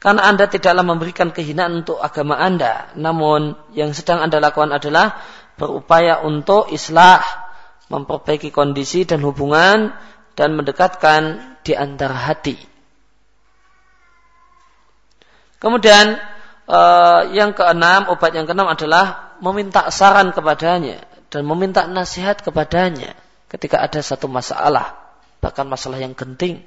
Karena Anda tidaklah memberikan kehinaan untuk agama Anda. Namun yang sedang Anda lakukan adalah berupaya untuk islah, memperbaiki kondisi dan hubungan, dan mendekatkan di antara hati. Kemudian eh, yang keenam, obat yang keenam adalah meminta saran kepadanya dan meminta nasihat kepadanya ketika ada satu masalah bahkan masalah yang genting.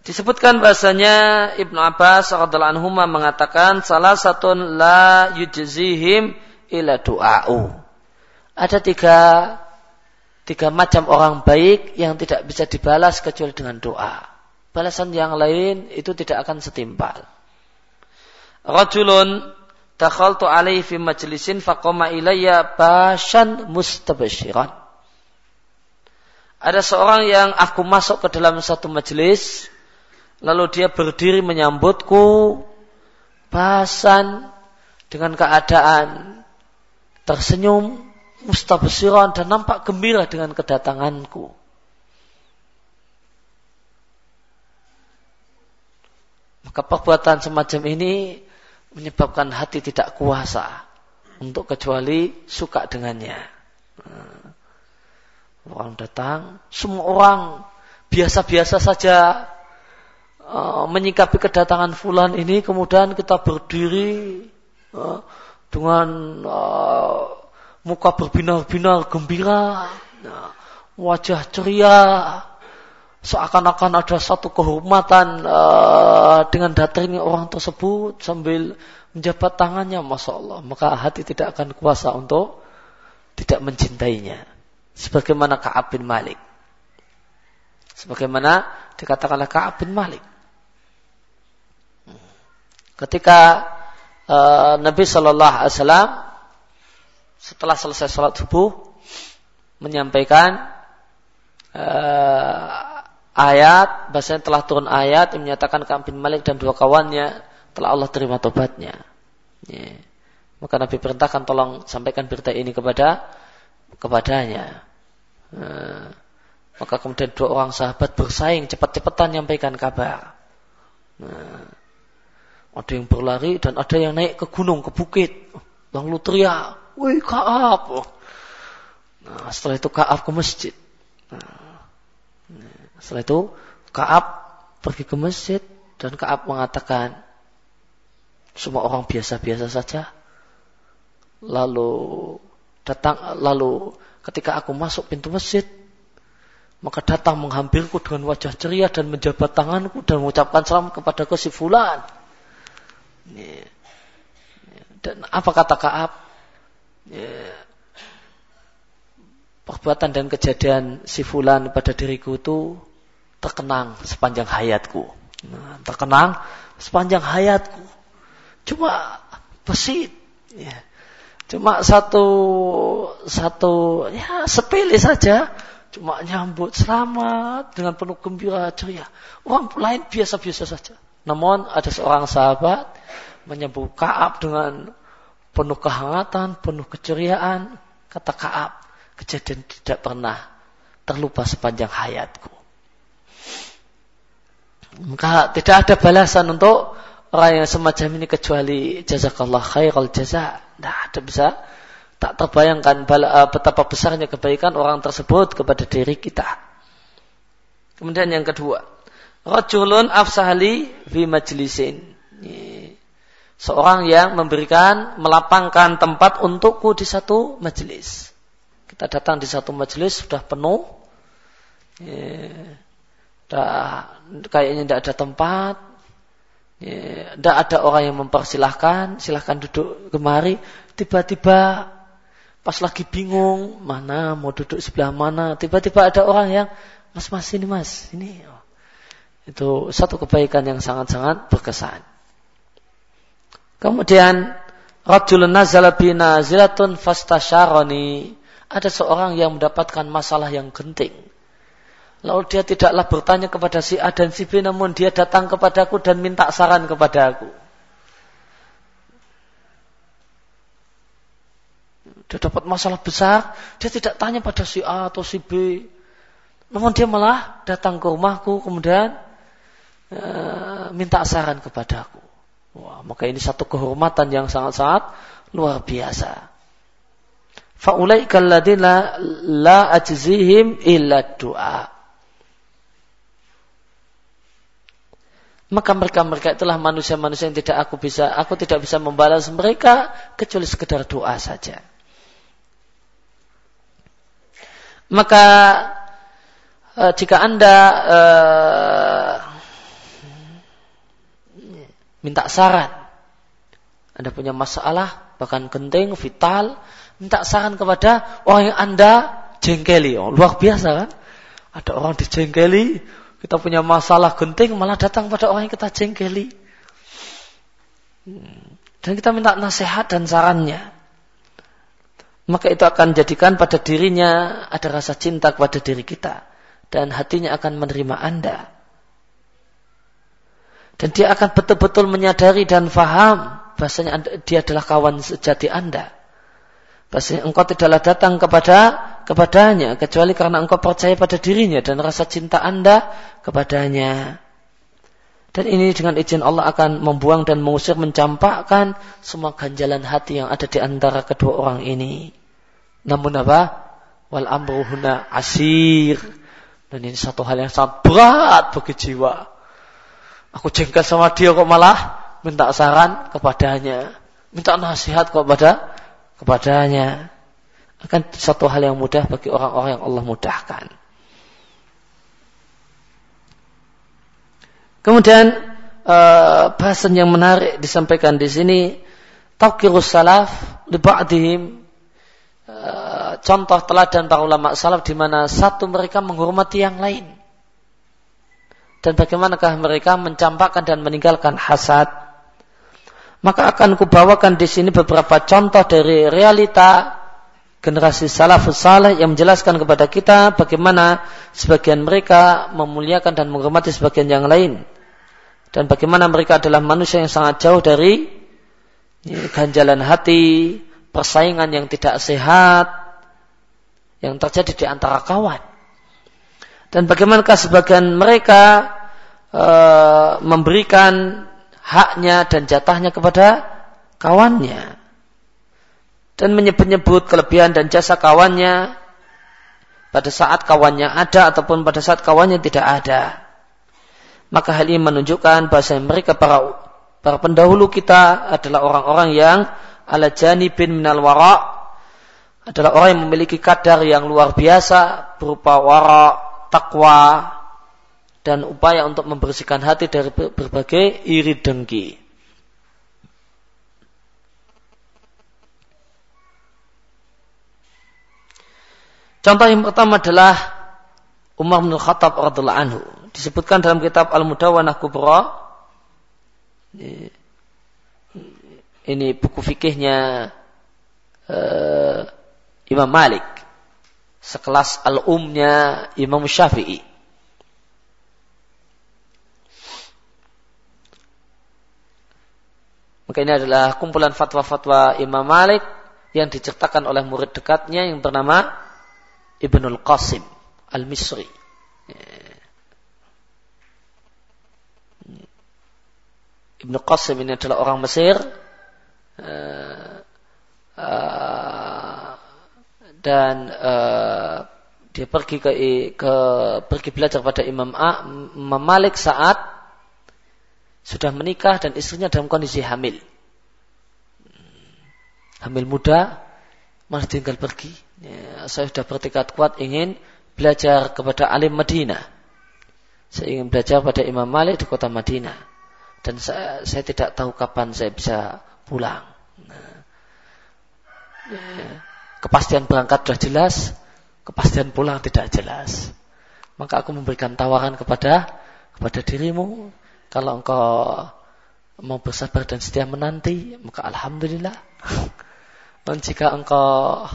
Disebutkan bahasanya Ibnu Abbas radhiallahu anhu mengatakan salah satu la yujzihim ila du'a'u. Ada tiga tiga macam orang baik yang tidak bisa dibalas kecuali dengan doa. Balasan yang lain itu tidak akan setimpal. Rajulun dakhaltu alaihi fi majlisin faqama ilayya bashan mustabshiran. Ada seorang yang aku masuk ke dalam satu majelis, lalu dia berdiri menyambutku, bahasan dengan keadaan tersenyum, mustabsiran dan nampak gembira dengan kedatanganku. Maka perbuatan semacam ini menyebabkan hati tidak kuasa untuk kecuali suka dengannya. Orang datang, semua orang biasa-biasa saja uh, menyikapi kedatangan fulan ini, kemudian kita berdiri uh, dengan uh, muka berbinar-binar gembira, uh, wajah ceria, seakan-akan ada satu kehormatan uh, dengan datangnya orang tersebut sambil menjabat tangannya, masya Allah, maka hati tidak akan kuasa untuk tidak mencintainya sebagaimana Ka'ab bin Malik. Sebagaimana dikatakanlah Ka'ab bin Malik. Ketika uh, Nabi Shallallahu Alaihi Wasallam setelah selesai sholat subuh menyampaikan uh, ayat, bahasanya telah turun ayat yang menyatakan Ka'ab bin Malik dan dua kawannya telah Allah terima tobatnya. Yeah. Maka Nabi perintahkan tolong sampaikan berita ini kepada kepadanya. Nah, maka kemudian dua orang sahabat bersaing cepat-cepatan menyampaikan kabar. Nah, Ada yang berlari dan ada yang naik ke gunung, ke bukit. Lalu teriak, woi Kaab. Nah, setelah itu Kaab ke masjid. Nah, setelah itu Kaab pergi ke masjid dan Kaab mengatakan, semua orang biasa-biasa saja. Lalu datang, lalu ketika aku masuk pintu masjid, maka datang menghampirku dengan wajah ceria dan menjabat tanganku dan mengucapkan salam kepada si fulan. Dan apa kata Kaab? Perbuatan dan kejadian si fulan pada diriku itu terkenang sepanjang hayatku. Nah, terkenang sepanjang hayatku. Cuma besit. Ya. Cuma satu satu ya sepele saja cuma nyambut selamat dengan penuh gembira ceria. Orang lain biasa-biasa saja. Namun ada seorang sahabat menyambut Kaab dengan penuh kehangatan, penuh keceriaan. Kata Kaab, kejadian tidak pernah terlupa sepanjang hayatku. Maka tidak ada balasan untuk orang yang semacam ini kecuali jazakallah khairal jaza. Tidak ada bisa tak terbayangkan eh, betapa besarnya kebaikan orang tersebut kepada diri kita. Kemudian yang kedua, rajulun afsahli fi majlisin. Seorang yang memberikan, melapangkan tempat untukku di satu majelis. Kita datang di satu majelis sudah penuh. Ya, kayaknya tidak ada tempat. Tidak ya, ada orang yang mempersilahkan, silahkan duduk kemari. Tiba-tiba Pas lagi bingung, mana mau duduk sebelah mana, tiba-tiba ada orang yang, mas mas ini mas, ini. Itu satu kebaikan yang sangat-sangat berkesan. Kemudian, Rajulun nazala bi nazilatun fastasharoni. Ada seorang yang mendapatkan masalah yang genting. Lalu dia tidaklah bertanya kepada si A dan si B, namun dia datang kepadaku dan minta saran kepada aku. Dia dapat masalah besar, dia tidak tanya pada si A atau si B. Namun dia malah datang ke rumahku kemudian e, minta saran kepadaku. Wah, maka ini satu kehormatan yang sangat-sangat luar biasa. Faulaika alladziina la ajzihim illa du'a. Maka mereka-mereka itulah manusia-manusia yang tidak aku bisa, aku tidak bisa membalas mereka kecuali sekedar doa saja. Maka e, jika Anda e, minta saran, Anda punya masalah, bahkan genting, vital, minta saran kepada orang yang Anda jengkeli. Oh, luar biasa kan? Ada orang dijengkeli, kita punya masalah genting, malah datang pada orang yang kita jengkeli. Hmm. Dan kita minta nasihat dan sarannya maka itu akan jadikan pada dirinya ada rasa cinta kepada diri kita dan hatinya akan menerima Anda. Dan dia akan betul-betul menyadari dan faham bahasanya dia adalah kawan sejati Anda. Bahasanya engkau tidaklah datang kepada kepadanya kecuali karena engkau percaya pada dirinya dan rasa cinta Anda kepadanya. Dan ini dengan izin Allah akan membuang dan mengusir, mencampakkan semua ganjalan hati yang ada di antara kedua orang ini. Namun apa? Wal amru huna asir. Dan ini satu hal yang sangat berat bagi jiwa. Aku jengkel sama dia kok malah minta saran kepadanya. Minta nasihat kepada kepadanya. Akan satu hal yang mudah bagi orang-orang yang Allah mudahkan. Kemudian uh, bahasan yang menarik disampaikan di sini taqirus salaf li ba'dihim Eh, contoh teladan para ulama salaf di mana satu mereka menghormati yang lain. Dan bagaimanakah mereka mencampakkan dan meninggalkan hasad? Maka akan kubawakan di sini beberapa contoh dari realita generasi salafus saleh yang menjelaskan kepada kita bagaimana sebagian mereka memuliakan dan menghormati sebagian yang lain dan bagaimana mereka adalah manusia yang sangat jauh dari ganjalan hati, persaingan yang tidak sehat yang terjadi di antara kawan. Dan bagaimanakah sebagian mereka e, memberikan haknya dan jatahnya kepada kawannya. Dan menyebut-nyebut kelebihan dan jasa kawannya pada saat kawannya ada ataupun pada saat kawannya tidak ada. Maka hal ini menunjukkan bahasa mereka para para pendahulu kita adalah orang-orang yang ala janibin minal wara adalah orang yang memiliki kadar yang luar biasa berupa wara, takwa, dan upaya untuk membersihkan hati dari berbagai iri dengki. Contoh yang pertama adalah Umar bin Khattab radhiallahu anhu. Disebutkan dalam kitab Al-Mudawanah Kubra. Ini buku fikihnya uh, Imam Malik. Sekelas Al-Umnya Imam Syafi'i. Maka ini adalah kumpulan fatwa-fatwa Imam Malik yang diceritakan oleh murid dekatnya yang bernama Ibnul Qasim Al-Misri. Ibnu Qasim ini adalah orang Mesir eh, eh, dan eh, dia pergi ke, ke pergi belajar pada Imam A, Imam Malik saat sudah menikah dan istrinya dalam kondisi hamil. Hamil muda, malah tinggal pergi. Ya, saya sudah bertekad kuat ingin belajar kepada alim Madinah. Saya ingin belajar pada Imam Malik di kota Madinah. Dan saya, saya tidak tahu kapan saya bisa pulang. Nah, ya, kepastian berangkat sudah jelas, kepastian pulang tidak jelas. Maka aku memberikan tawaran kepada kepada dirimu, kalau engkau mau bersabar dan setia menanti, maka alhamdulillah. Dan jika engkau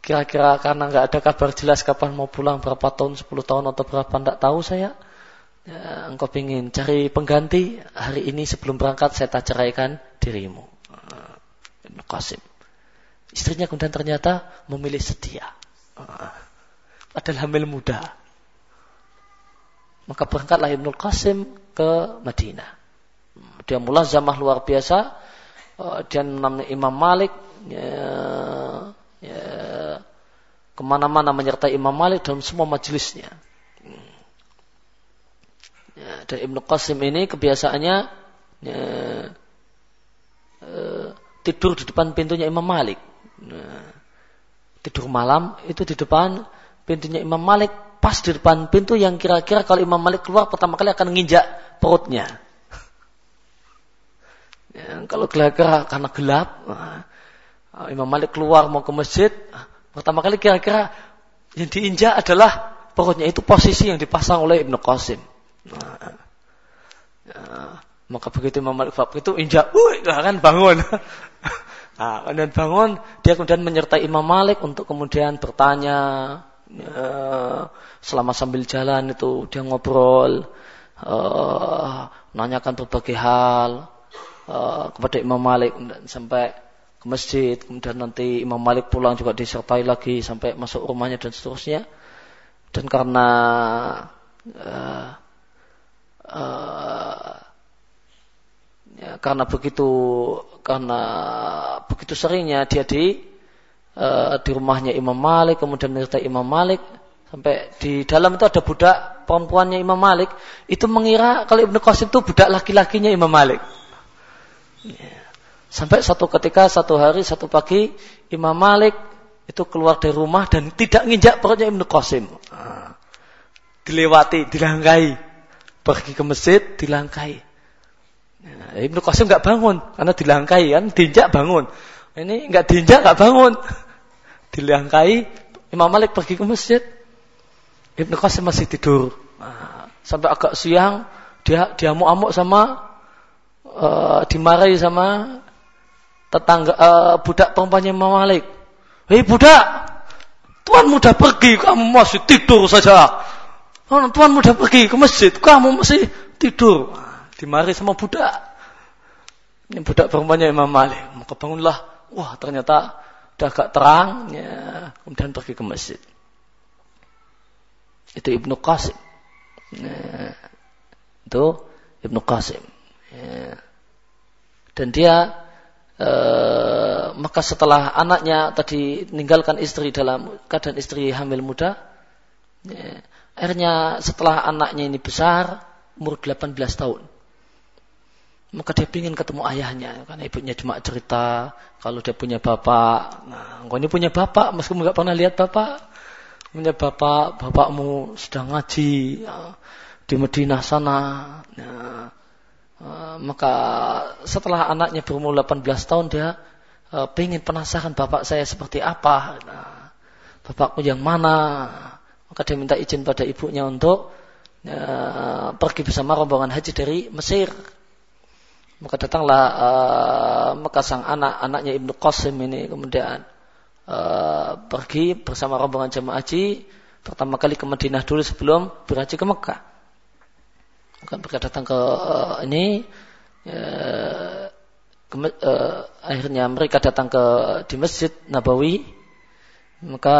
kira-kira karena nggak ada kabar jelas kapan mau pulang berapa tahun, 10 tahun atau berapa tidak tahu saya, ya, engkau ingin cari pengganti hari ini sebelum berangkat saya tak ceraikan dirimu. Ibn Qasim. Istrinya kemudian ternyata memilih setia. Padahal hamil muda. Maka berangkatlah Ibnu Qasim ke Madinah. Dia mulazamah luar biasa. Eh, dia namanya Imam Malik. Ya, ya, ke mana-mana menyertai Imam Malik dalam semua majelisnya. Ya, dan Ibnu Qasim ini kebiasaannya ya, eh, tidur di depan pintunya Imam Malik. Ya, tidur malam itu di depan pintunya Imam Malik pas di depan pintu yang kira-kira kalau Imam Malik keluar pertama kali akan nginjak perutnya. [LAUGHS] Ya, kalau kira-kira karena gelap, nah, Imam Malik keluar mau ke masjid, pertama kali kira-kira yang diinjak adalah perutnya itu posisi yang dipasang oleh Ibnu Qasim. Nah, maka begitu Imam Malik bab itu injak, wih, kan bangun. [LAUGHS] nah, kemudian bangun, dia kemudian menyertai Imam Malik untuk kemudian bertanya, ya, selama sambil jalan itu dia ngobrol, uh, nanyakan berbagai hal uh, kepada Imam Malik sampai ke masjid, kemudian nanti Imam Malik pulang juga disertai lagi sampai masuk rumahnya dan seterusnya. Dan karena uh, uh, ya, karena begitu karena begitu seringnya dia di uh, di rumahnya Imam Malik, kemudian menyertai Imam Malik, sampai di dalam itu ada budak perempuannya Imam Malik, itu mengira kalau Ibnu Qasim itu budak laki-lakinya Imam Malik. Ya. Sampai satu ketika, satu hari, satu pagi, Imam Malik itu keluar dari rumah dan tidak nginjak perutnya Ibnu Qasim. Ah. Dilewati, dilangkai. Pergi ke masjid, dilangkai. Ya, Ibnu Qasim nggak bangun karena dilangkai kan, diinjak bangun. Ini nggak diinjak nggak bangun [LAUGHS] dilangkai, Imam Malik pergi ke masjid. Ibnu Qasim masih tidur. Nah, sampai agak siang dia dia mau amuk sama uh, dimarahi sama tetangga uh, budak perempuannya Imam Malik. Hei budak, Tuan muda pergi, kamu masih tidur saja. Oh, Tuan muda pergi ke masjid, kamu masih tidur. Dimarahi sama budak. Ini budak perempuannya Imam Malik. Maka bangunlah. Wah, ternyata Udah agak terang, ya, kemudian pergi ke masjid. Itu Ibnu Qasim. Ya, itu Ibnu Qasim. Ya. Dan dia e, maka setelah anaknya tadi meninggalkan istri dalam keadaan istri hamil muda, ya, akhirnya setelah anaknya ini besar, umur 18 tahun. Maka dia ingin ketemu ayahnya, karena ibunya cuma cerita kalau dia punya bapak. Nah, engkau ini punya bapak, meskipun nggak pernah lihat bapak, punya bapak, bapakmu sedang ngaji ya, di Madinah sana. Eh, maka setelah anaknya berumur 18 tahun dia uh, pengen penasaran bapak saya seperti apa. Nah, bapakku yang mana? Maka dia minta izin pada ibunya untuk uh, pergi bersama rombongan haji dari Mesir. Maka datanglah maka sang anak anaknya Ibnu Qasim ini kemudian pergi bersama rombongan jemaah haji pertama kali ke Madinah dulu sebelum berhaji ke Mekah bukan mereka datang ke uh, ini uh, ke, uh, akhirnya mereka datang ke di masjid Nabawi. Maka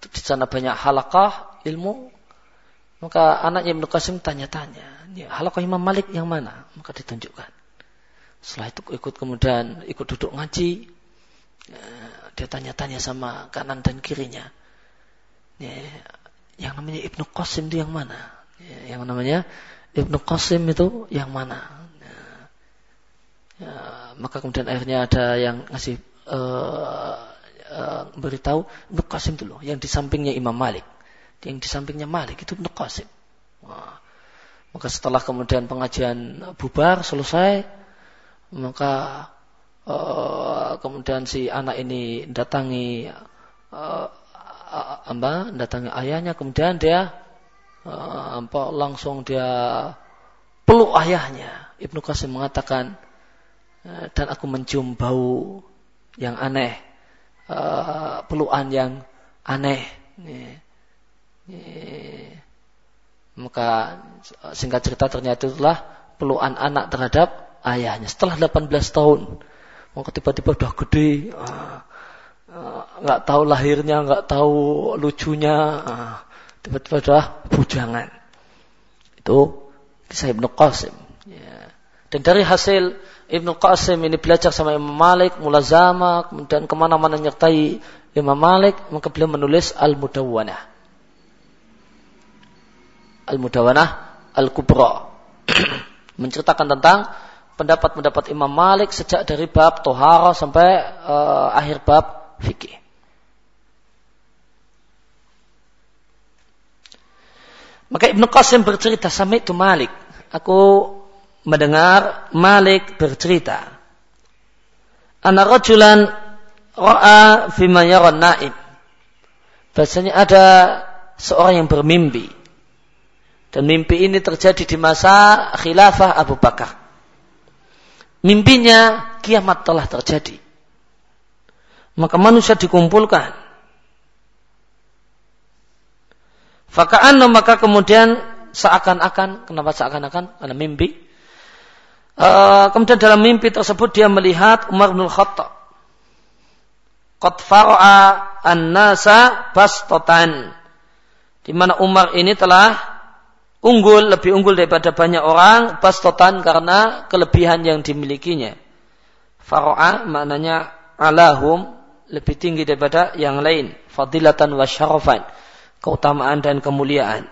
di sana banyak halakah ilmu. Maka anaknya Ibnu Qasim tanya-tanya halakah Imam Malik yang mana? Maka ditunjukkan. Setelah itu ikut kemudian ikut duduk ngaji. Dia tanya-tanya sama kanan dan kirinya. Yang namanya Ibnu Qasim itu yang mana? Yang namanya Ibnu Qasim itu yang mana? Ya, maka kemudian akhirnya ada yang ngasih uh, uh, beritahu Ibnu Qasim itu loh, yang di sampingnya Imam Malik, yang di sampingnya Malik itu Ibnu Qasim. Maka setelah kemudian pengajian bubar selesai, maka uh, kemudian si anak ini datangi uh, uh, datangi ayahnya, kemudian dia apa langsung dia peluk ayahnya. Ibnu Qasim mengatakan uh, dan aku mencium bau yang aneh, uh, pelukan yang aneh. Maka singkat cerita ternyata itulah pelukan anak terhadap ayahnya setelah 18 tahun. Maka tiba-tiba udah gede, nggak uh, uh, tahu lahirnya, nggak tahu lucunya. Tiba-tiba sudah bujangan. Itu kisah Ibnu Qasim. Ya. Dan dari hasil Ibnu Qasim ini belajar sama Imam Malik, mulazama, kemudian ke mana-mana nyertai Imam Malik, maka beliau menulis Al-Mudawwanah. Al-Mudawwanah Al-Kubra. [CLEARS THROAT] Menceritakan tentang pendapat-pendapat Imam Malik sejak dari bab Tohara sampai uh, akhir bab fikih. Maka Ibnu Qasim bercerita sampai itu Malik. Aku mendengar Malik bercerita. Anak rajulan ra'a fima yaran naib. Bahasanya ada seorang yang bermimpi. Dan mimpi ini terjadi di masa khilafah Abu Bakar. Mimpinya kiamat telah terjadi. Maka manusia dikumpulkan Faka'anna maka kemudian seakan-akan, kenapa seakan-akan? Karena mimpi. Uh, kemudian dalam mimpi tersebut dia melihat Umar bin Khattab. Qad an-nasa bastotan. Di mana Umar ini telah unggul, lebih unggul daripada banyak orang, bastotan karena kelebihan yang dimilikinya. Fara'a maknanya alahum, lebih tinggi daripada yang lain. Fadilatan wa syarafan keutamaan dan kemuliaan.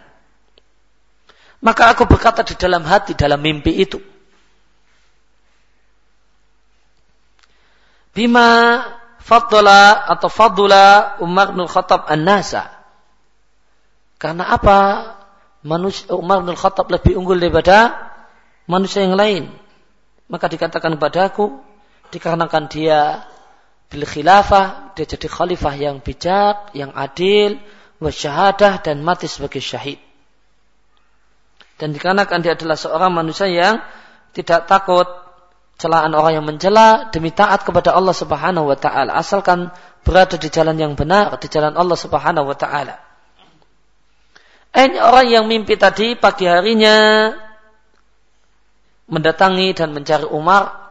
Maka aku berkata di dalam hati, dalam mimpi itu. Bima fadla atau fadula Umar bin Khattab an-nasa. Karena apa? Manusia, Umar bin Khattab lebih unggul daripada manusia yang lain. Maka dikatakan padaku, dikarenakan dia bil khilafah, dia jadi khalifah yang bijak, yang adil, wasyahadah dan mati sebagai syahid. Dan dikarenakan dia adalah seorang manusia yang tidak takut celaan orang yang mencela demi taat kepada Allah Subhanahu wa taala asalkan berada di jalan yang benar di jalan Allah Subhanahu wa taala. Ini orang yang mimpi tadi pagi harinya mendatangi dan mencari Umar.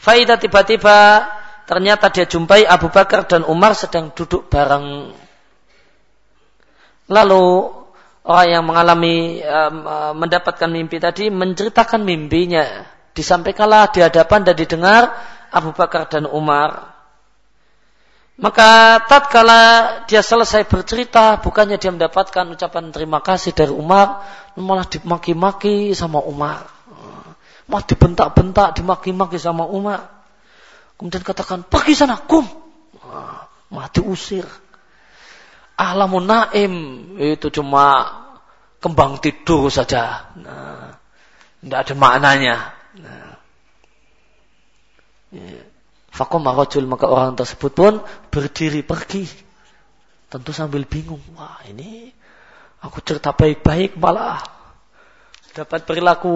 Faidah tiba-tiba ternyata dia jumpai Abu Bakar dan Umar sedang duduk bareng. Lalu orang yang mengalami mendapatkan mimpi tadi menceritakan mimpinya. Disampaikanlah di hadapan dan didengar Abu Bakar dan Umar. Maka tatkala dia selesai bercerita, bukannya dia mendapatkan ucapan terima kasih dari Umar, malah dimaki-maki sama Umar. Malah dibentak-bentak, dimaki-maki sama Umar. Kemudian katakan, pergi sana, kum. Malah diusir. Alamun naim, itu cuma kembang tidur saja. Nah, tidak ada maknanya. Nah. Ya. Maka orang tersebut pun berdiri pergi. Tentu sambil bingung. Wah ini aku cerita baik-baik malah dapat perilaku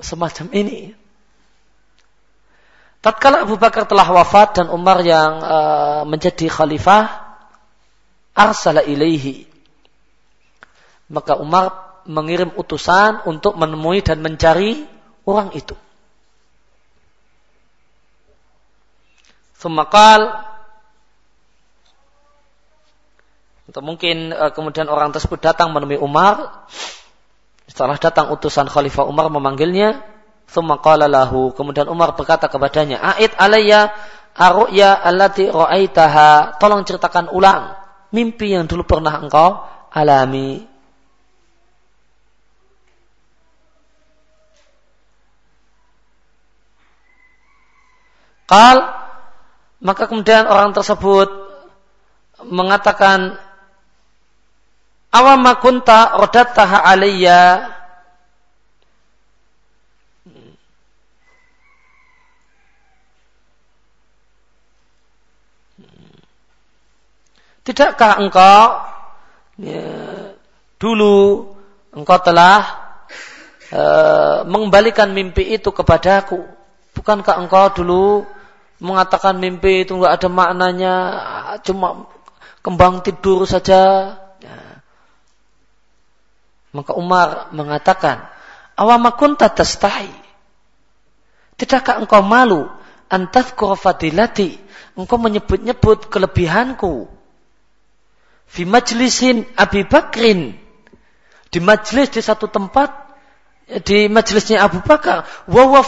semacam ini. Tatkala Abu Bakar telah wafat dan Umar yang uh, menjadi khalifah, arsala ilaihi. Maka Umar mengirim utusan untuk menemui dan mencari orang itu. Semakal atau mungkin uh, kemudian orang tersebut datang menemui Umar. Setelah datang utusan Khalifah Umar memanggilnya, Semakal lahu. Kemudian Umar berkata kepadanya, A'id alayya aru'ya allati ra'aitaha. Tolong ceritakan ulang mimpi yang dulu pernah engkau alami. Qal maka kemudian orang tersebut mengatakan awama kunta rodattaha alaiya Tidakkah engkau ya, dulu engkau telah e, mengembalikan mimpi itu kepadaku? Bukankah engkau dulu mengatakan mimpi itu nggak ada maknanya, cuma kembang tidur saja. Ya. Maka Umar mengatakan, awamakun tastahi. Tidakkah engkau malu antas fadilati? Engkau menyebut-nyebut kelebihanku. Fi majlisin Abi Bakrin. Di majlis di satu tempat di majlisnya Abu Bakar, wa wa.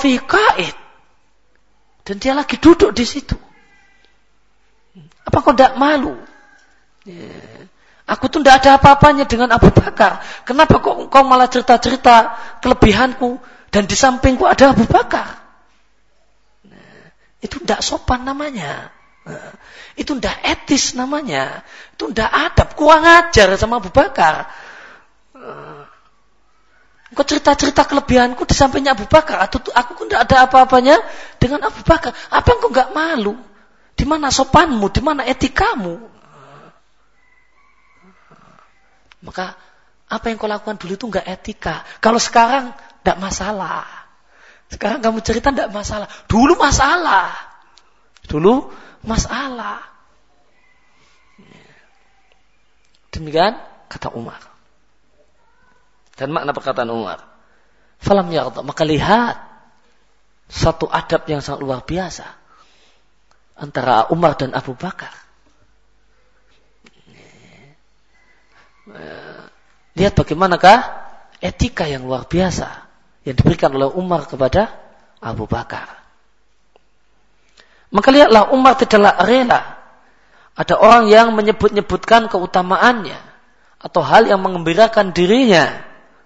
Dan dia lagi duduk di situ. Apa kau tidak malu? Aku tuh tidak ada apa-apanya dengan Abu Bakar. Kenapa kok kau malah cerita-cerita kelebihanku dan di sampingku ada Abu Bakar? Nah, itu tidak sopan namanya. Nah, itu tidak etis namanya. Itu tidak adab. Kurang ajar sama Abu Bakar. Kau cerita-cerita kelebihanku di sampingnya Abu Bakar. Atau aku tidak ada apa-apanya dengan Abu Bakar. Apa yang kau nggak malu? Di mana sopanmu? Di mana etikamu? Maka apa yang kau lakukan dulu itu nggak etika. Kalau sekarang tidak masalah. Sekarang kamu cerita tidak masalah. Dulu masalah. Dulu masalah. Demikian kata Umar. Dan makna perkataan Umar. Falam yarda. Maka lihat satu adab yang sangat luar biasa antara Umar dan Abu Bakar. Lihat bagaimanakah etika yang luar biasa yang diberikan oleh Umar kepada Abu Bakar. Maka lihatlah Umar tidaklah rela. Ada orang yang menyebut-nyebutkan keutamaannya atau hal yang mengembirakan dirinya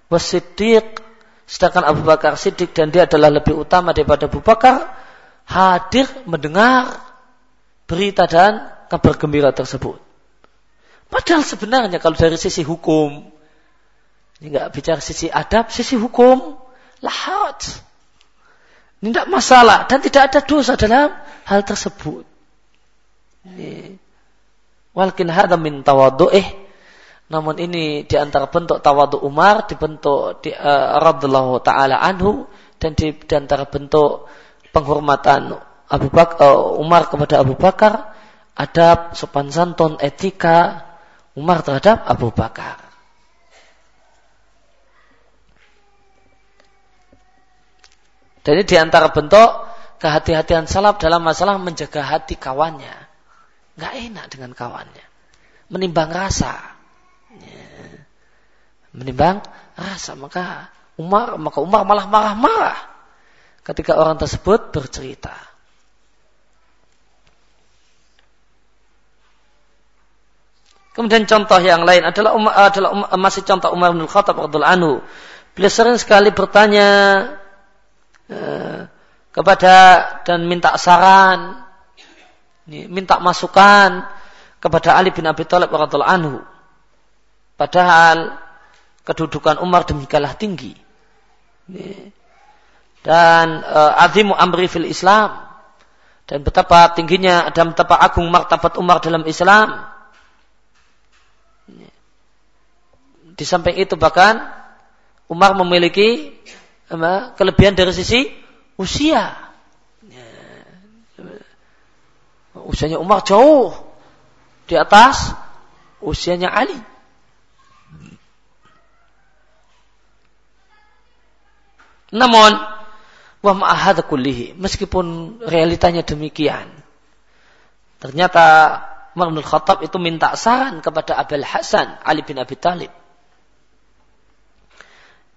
wasiddiq sedangkan Abu Bakar Siddiq dan dia adalah lebih utama daripada Abu Bakar hadir mendengar berita dan kabar gembira tersebut. Padahal sebenarnya kalau dari sisi hukum ini enggak bicara sisi adab, sisi hukum lahat. Ini tidak masalah dan tidak ada dosa dalam hal tersebut. Ini. Walakin hadha min tawadu'ih namun ini di antara bentuk tawadu Umar, dibentuk di uh, taala anhu dan di, di antara bentuk penghormatan Abu Bakar uh, Umar kepada Abu Bakar, adab, sopan santun, etika Umar terhadap Abu Bakar. Ini di antara bentuk kehati-hatian salaf dalam masalah menjaga hati kawannya. Gak enak dengan kawannya. Menimbang rasa. Ya. menimbang rasa maka Umar maka Umar malah marah-marah ketika orang tersebut bercerita. Kemudian contoh yang lain adalah Umar, adalah Umar, masih contoh Umar bin Khattab radhiyallahu anhu. Beliau sering sekali bertanya eh, kepada dan minta saran, minta masukan kepada Ali bin Abi Thalib radhiyallahu anhu. Padahal kedudukan Umar demikianlah tinggi. Dan uh, azimu amri fil Islam dan betapa tingginya dan betapa agung martabat Umar dalam Islam Di samping itu bahkan Umar memiliki kelebihan dari sisi usia. Ya. Usianya Umar jauh di atas usianya Ali. Namun, wa ma'ahad kullihi, meskipun realitanya demikian, ternyata Umar bin Khattab itu minta saran kepada Abul Hasan Ali bin Abi Thalib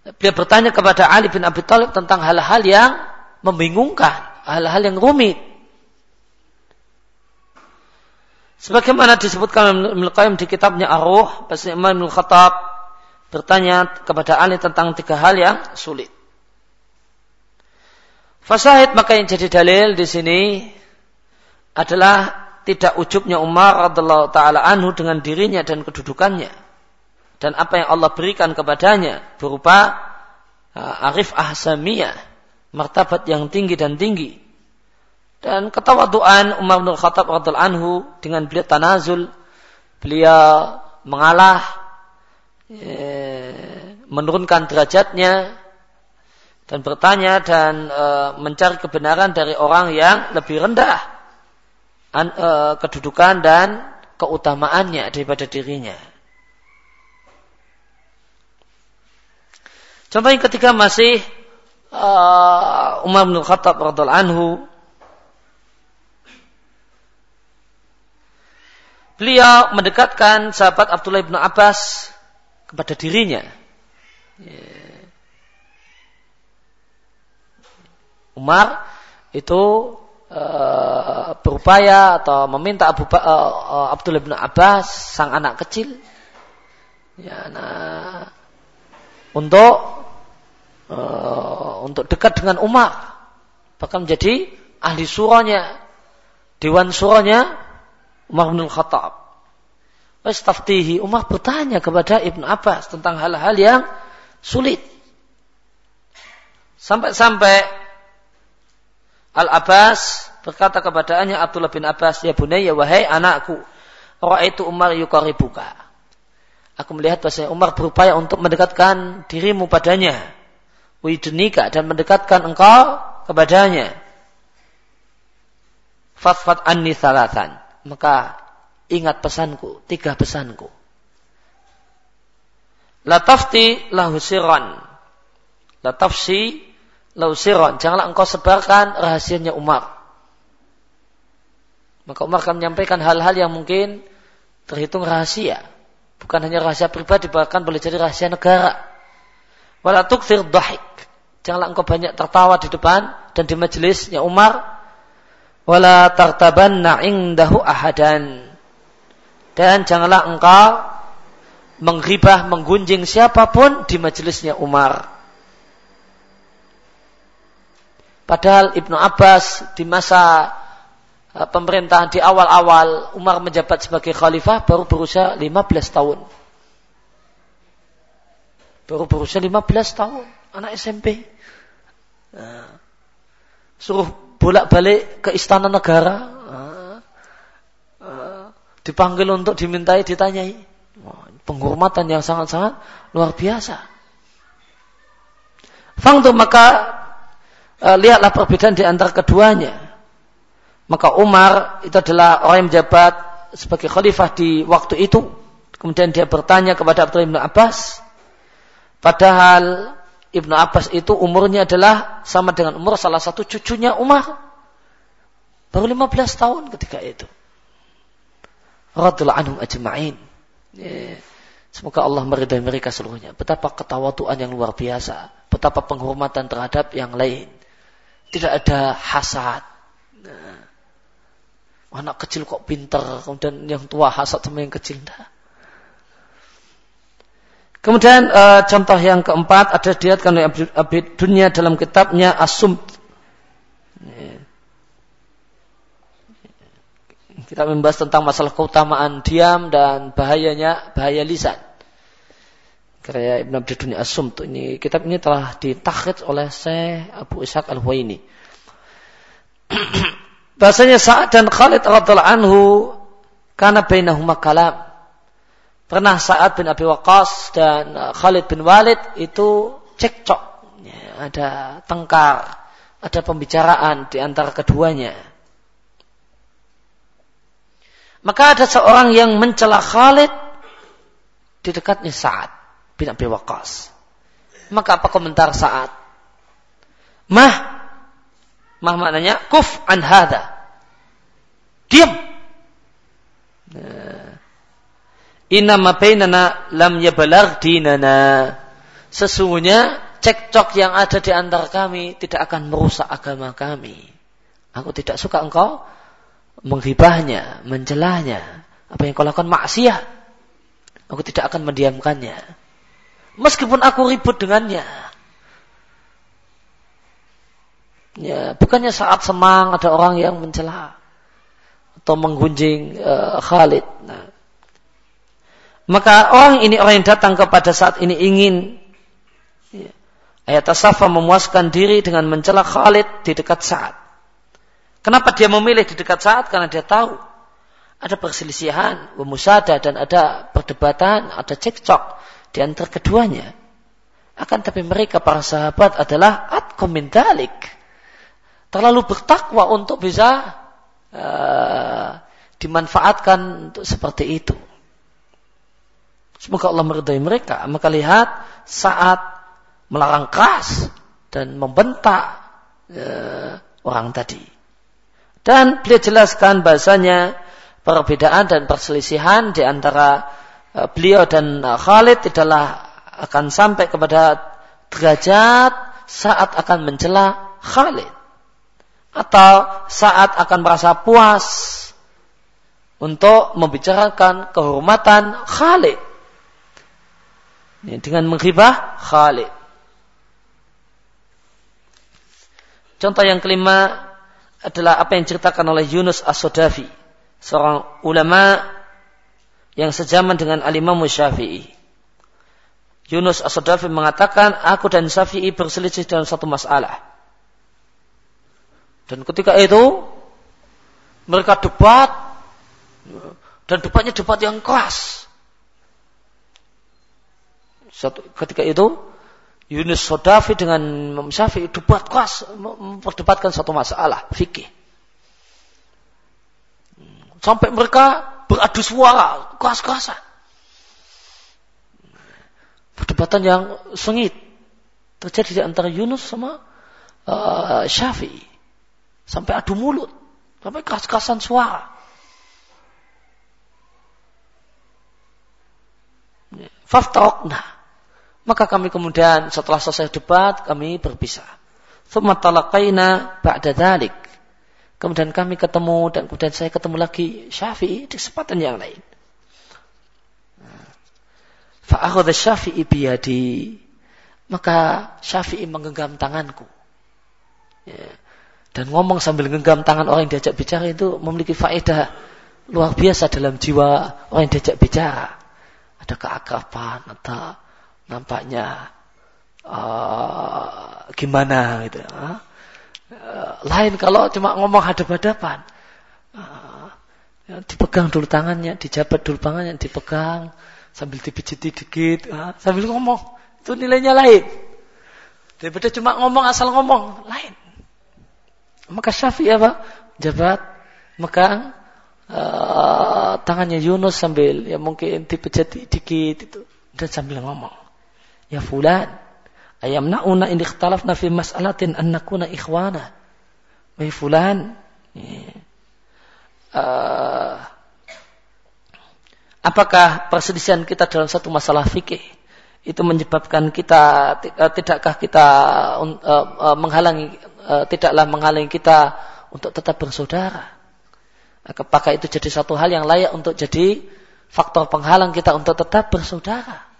Beliau bertanya kepada Ali bin Abi Thalib tentang hal-hal yang membingungkan, hal-hal yang rumit. Sebagaimana disebutkan Ibnu Qayyim di kitabnya Ar-Ruh, Imam Ibnu Khattab bertanya kepada Ali tentang tiga hal yang sulit. Fasahid maka yang jadi dalil di sini adalah tidak ujubnya Umar radhiallahu taala anhu dengan dirinya dan kedudukannya dan apa yang Allah berikan kepadanya berupa uh, arif ahsamiyah, martabat yang tinggi dan tinggi. Dan ketawaduan Umar bin Khattab radhiallahu anhu dengan beliau tanazul, beliau mengalah, eh, menurunkan derajatnya dan bertanya dan e, mencari kebenaran dari orang yang lebih rendah an, e, kedudukan dan keutamaannya daripada dirinya. Contohnya ketika masih uh, Umar bin Khattab radhiallahu anhu beliau mendekatkan sahabat Abdullah bin Abbas kepada dirinya. Umar itu uh, berupaya atau meminta Abu uh, Abdullah bin Abbas sang anak kecil ya, nah, untuk uh, untuk dekat dengan Umar bahkan menjadi ahli surahnya dewan surahnya Umar bin Khattab. Wastaftihi Umar bertanya kepada Ibnu Abbas tentang hal-hal yang sulit. Sampai-sampai Al Abbas berkata kepadanya Abdullah bin Abbas ya bunayya wahai anakku itu Umar yukaribuka Aku melihat bahasa Umar berupaya untuk mendekatkan dirimu padanya widnika dan mendekatkan engkau kepadanya. Fatfat anni salatan. Maka ingat pesanku, tiga pesanku. Latafti lahu siran. Latafsi lahu siran. Janganlah engkau sebarkan rahasianya Umar. Maka Umar akan menyampaikan hal-hal yang mungkin terhitung rahasia. Bukan hanya rahasia pribadi, bahkan boleh jadi rahasia negara. Wala tukfir dahik. Janganlah engkau banyak tertawa di depan dan di majelisnya Umar. Wala tartabanna indahu ahadan. Dan janganlah engkau menghibah, menggunjing siapa pun di majelisnya Umar. Padahal Ibnu Abbas di masa eh, pemerintahan di awal-awal Umar menjabat sebagai khalifah baru berusia 15 tahun. Baru berusia 15 tahun anak SMP. Suruh bolak-balik ke istana negara. Dipanggil untuk dimintai, ditanyai. penghormatan yang sangat-sangat luar biasa. Fangtu maka uh, lihatlah perbedaan di antara keduanya. Maka Umar itu adalah orang yang menjabat sebagai khalifah di waktu itu. Kemudian dia bertanya kepada Abdullah bin Abbas. Padahal Ibnu Abbas itu umurnya adalah sama dengan umur salah satu cucunya Umar. Baru 15 tahun ketika itu. Radul anhum ajma'in. Ya. Semoga Allah meridai mereka seluruhnya. Betapa ketawaduan yang luar biasa. Betapa penghormatan terhadap yang lain. Tidak ada hasad. Nah, anak kecil kok pinter. Kemudian yang tua hasad sama yang kecil. Nah. Kemudian e, contoh yang keempat ada diatkan oleh Abid Dunia dalam kitabnya Asum. Kita membahas tentang masalah keutamaan diam dan bahayanya bahaya lisan. Karya Ibn Abdul Dunia Asum ini kitab ini telah ditakhid oleh Syekh Abu Ishaq Al-Huwaini. [CLEARS THROAT] Bahasanya Sa'ad dan Khalid radhiallahu anhu karena bainahuma kalam. Pernah Sa'ad bin Abi Waqqas dan Khalid bin Walid itu cekcok. Ya, ada tengkar, ada pembicaraan di antara keduanya. Maka ada seorang yang mencela Khalid di dekatnya Sa'ad bin Abi Waqqas. Maka apa komentar Sa'ad? Mah, mah maknanya kuf an hada. Diam. Nah. Inna ma bainana lam yabalag dinana. Sesungguhnya cekcok yang ada di antara kami tidak akan merusak agama kami. Aku tidak suka engkau menghibahnya, mencelahnya, apa yang kau lakukan maksiat, aku tidak akan mendiamkannya. Meskipun aku ribut dengannya. Ya, bukannya saat semang ada orang yang mencela atau menggunjing uh, Khalid. Nah. Maka orang ini orang yang datang kepada saat ini ingin ya, ayat Asafa memuaskan diri dengan mencela Khalid di dekat saat. Kenapa dia memilih di dekat saat? Karena dia tahu ada perselisihan, memusada dan ada perdebatan, ada cekcok di antara keduanya. Akan tapi mereka para sahabat adalah at-komintalik. Terlalu bertakwa untuk bisa uh, dimanfaatkan untuk seperti itu. Semoga Allah meridai mereka. Maka lihat saat melarang keras dan membentak uh, orang tadi. Dan beliau jelaskan bahasanya perbedaan dan perselisihan di antara eh, beliau dan eh, Khalid tidaklah akan sampai kepada derajat saat akan mencela Khalid atau saat akan merasa puas untuk membicarakan kehormatan Khalid dengan menghibah Khalid. Contoh yang kelima adalah apa yang diceritakan oleh Yunus As-Sodafi, seorang ulama yang sejaman dengan Al-Imam Syafi'i. Yunus As-Sodafi mengatakan, aku dan Syafi'i berselisih dalam satu masalah. Dan ketika itu, mereka debat, dan debatnya debat yang keras. Ketika itu, Yunus Sodafi dengan Imam Syafi'i debat keras memperdebatkan satu masalah fikih. Sampai mereka beradu suara keras-kerasan. Perdebatan yang sengit terjadi di antara Yunus sama uh, Syafi'i. Sampai adu mulut, sampai keras-kerasan suara. Faftarokna. Maka kami kemudian setelah selesai debat kami berpisah. Thumma talaqaina ba'da dhalik. Kemudian kami ketemu dan kemudian saya ketemu lagi Syafi'i di kesempatan yang lain. Fa'akhadha Syafi'i biyadi. Maka Syafi'i menggenggam tanganku. Ya. Dan ngomong sambil genggam tangan orang yang diajak bicara itu memiliki faedah luar biasa dalam jiwa orang yang diajak bicara. Ada keakraban atau nampaknya uh, gimana gitu. Uh, lain kalau cuma ngomong hadap-hadapan. Uh, ya, dipegang dulu tangannya, dijabat dulu tangannya, dipegang sambil dipijiti dikit, uh, sambil ngomong. Itu nilainya lain. Daripada cuma ngomong asal ngomong, lain. Maka Syafi'i apa? Jabat, megang uh, tangannya Yunus sambil ya mungkin dipijati dikit itu dan sambil ngomong. Ya fulan, ayam nauna ini ikhtalafna fi mas'alatin an ikhwana. Wahai fulan, uh, apakah perselisihan kita dalam satu masalah fikih itu menyebabkan kita eh, tidakkah kita uh, menghalangi uh, tidaklah menghalangi kita untuk tetap bersaudara apakah itu jadi satu hal yang layak untuk jadi faktor penghalang kita untuk tetap bersaudara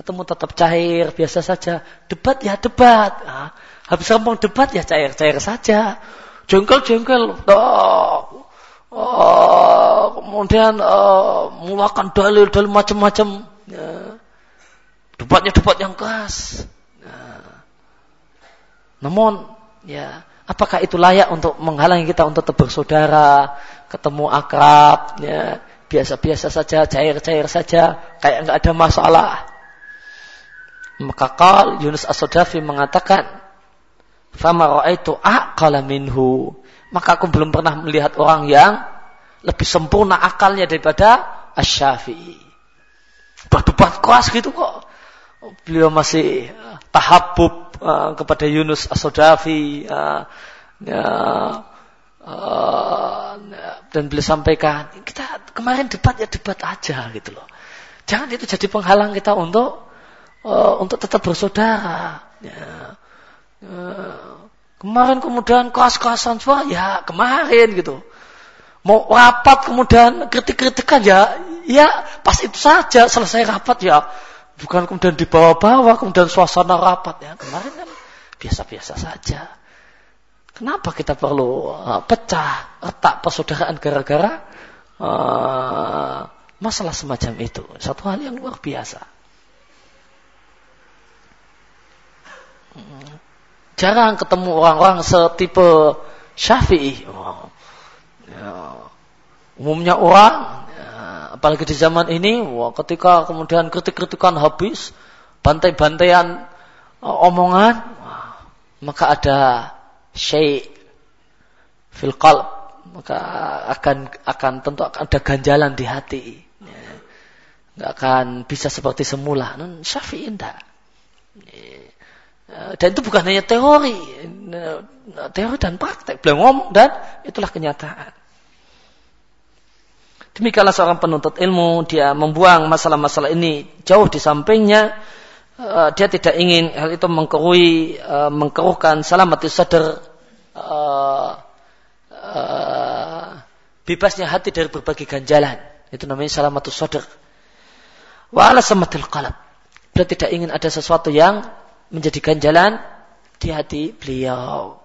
ketemu tetap cair biasa saja. Debat ya debat. Nah, habis ngomong debat ya cair cair saja. Jengkel jengkel oh, oh, kemudian uh, mulakan dalil dalil macam-macam. Ya. Debatnya debat yang keras. Nah. Namun, ya, apakah itu layak untuk menghalangi kita untuk bersaudara, ketemu akrab, ya, biasa-biasa saja, cair-cair saja, kayak nggak ada masalah. Maka kal Yunus as mengatakan, "Fama ra'aitu aqala minhu." Maka aku belum pernah melihat orang yang lebih sempurna akalnya daripada Asy-Syafi'i. Berdebat keras gitu kok beliau masih tahabub uh, kepada Yunus As-Sodafi uh, ya, uh, dan beliau sampaikan kita kemarin debat ya debat aja gitu loh jangan itu jadi penghalang kita untuk uh, untuk tetap bersaudara ya. uh, kemarin kemudian kelas-kelasan semua ya kemarin gitu mau rapat kemudian kritik-kritikan ya ya pas itu saja selesai rapat ya Bukan kemudian dibawa-bawa, kemudian suasana rapat. Ya, kemarin kan biasa-biasa saja. Kenapa kita perlu uh, pecah, retak persaudaraan gara-gara uh, masalah semacam itu? Satu hal yang luar biasa. Jarang ketemu orang-orang setipe Syafi'i. Oh. Ya. Umumnya orang apalagi di zaman ini, ketika kemudian kritik-kritikan habis, bantai-bantaian uh, omongan, maka ada syai' fil qalb, maka akan akan tentu akan ada ganjalan di hati. Ya. Nggak akan bisa seperti semula. Syafi'i enggak. Ya. Dan itu bukan hanya teori, teori dan praktek. Beliau ngomong dan itulah kenyataan. Demikianlah seorang penuntut ilmu, dia membuang masalah-masalah ini jauh di sampingnya. Uh, dia tidak ingin hal itu mengkerui, uh, mengkeruhkan salamati sadar, bebasnya hati dari berbagai ganjalan. Itu namanya salamatus sadar. Wa ala samatil qalab. Beliau tidak ingin ada sesuatu yang menjadi ganjalan di hati beliau.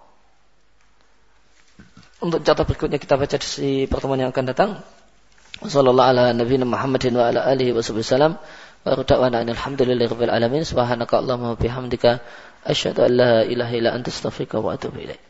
Untuk jatuh berikutnya kita baca di pertemuan yang akan datang. Wassallallahu ala nabiyina Muhammadin wa ala alihi wa sallam. Wa da'wana alhamdulillahi rabbil alamin. Subhanaka Allahumma bihamdika asyhadu an la ilaha illa anta astaghfiruka wa atubu ilaik.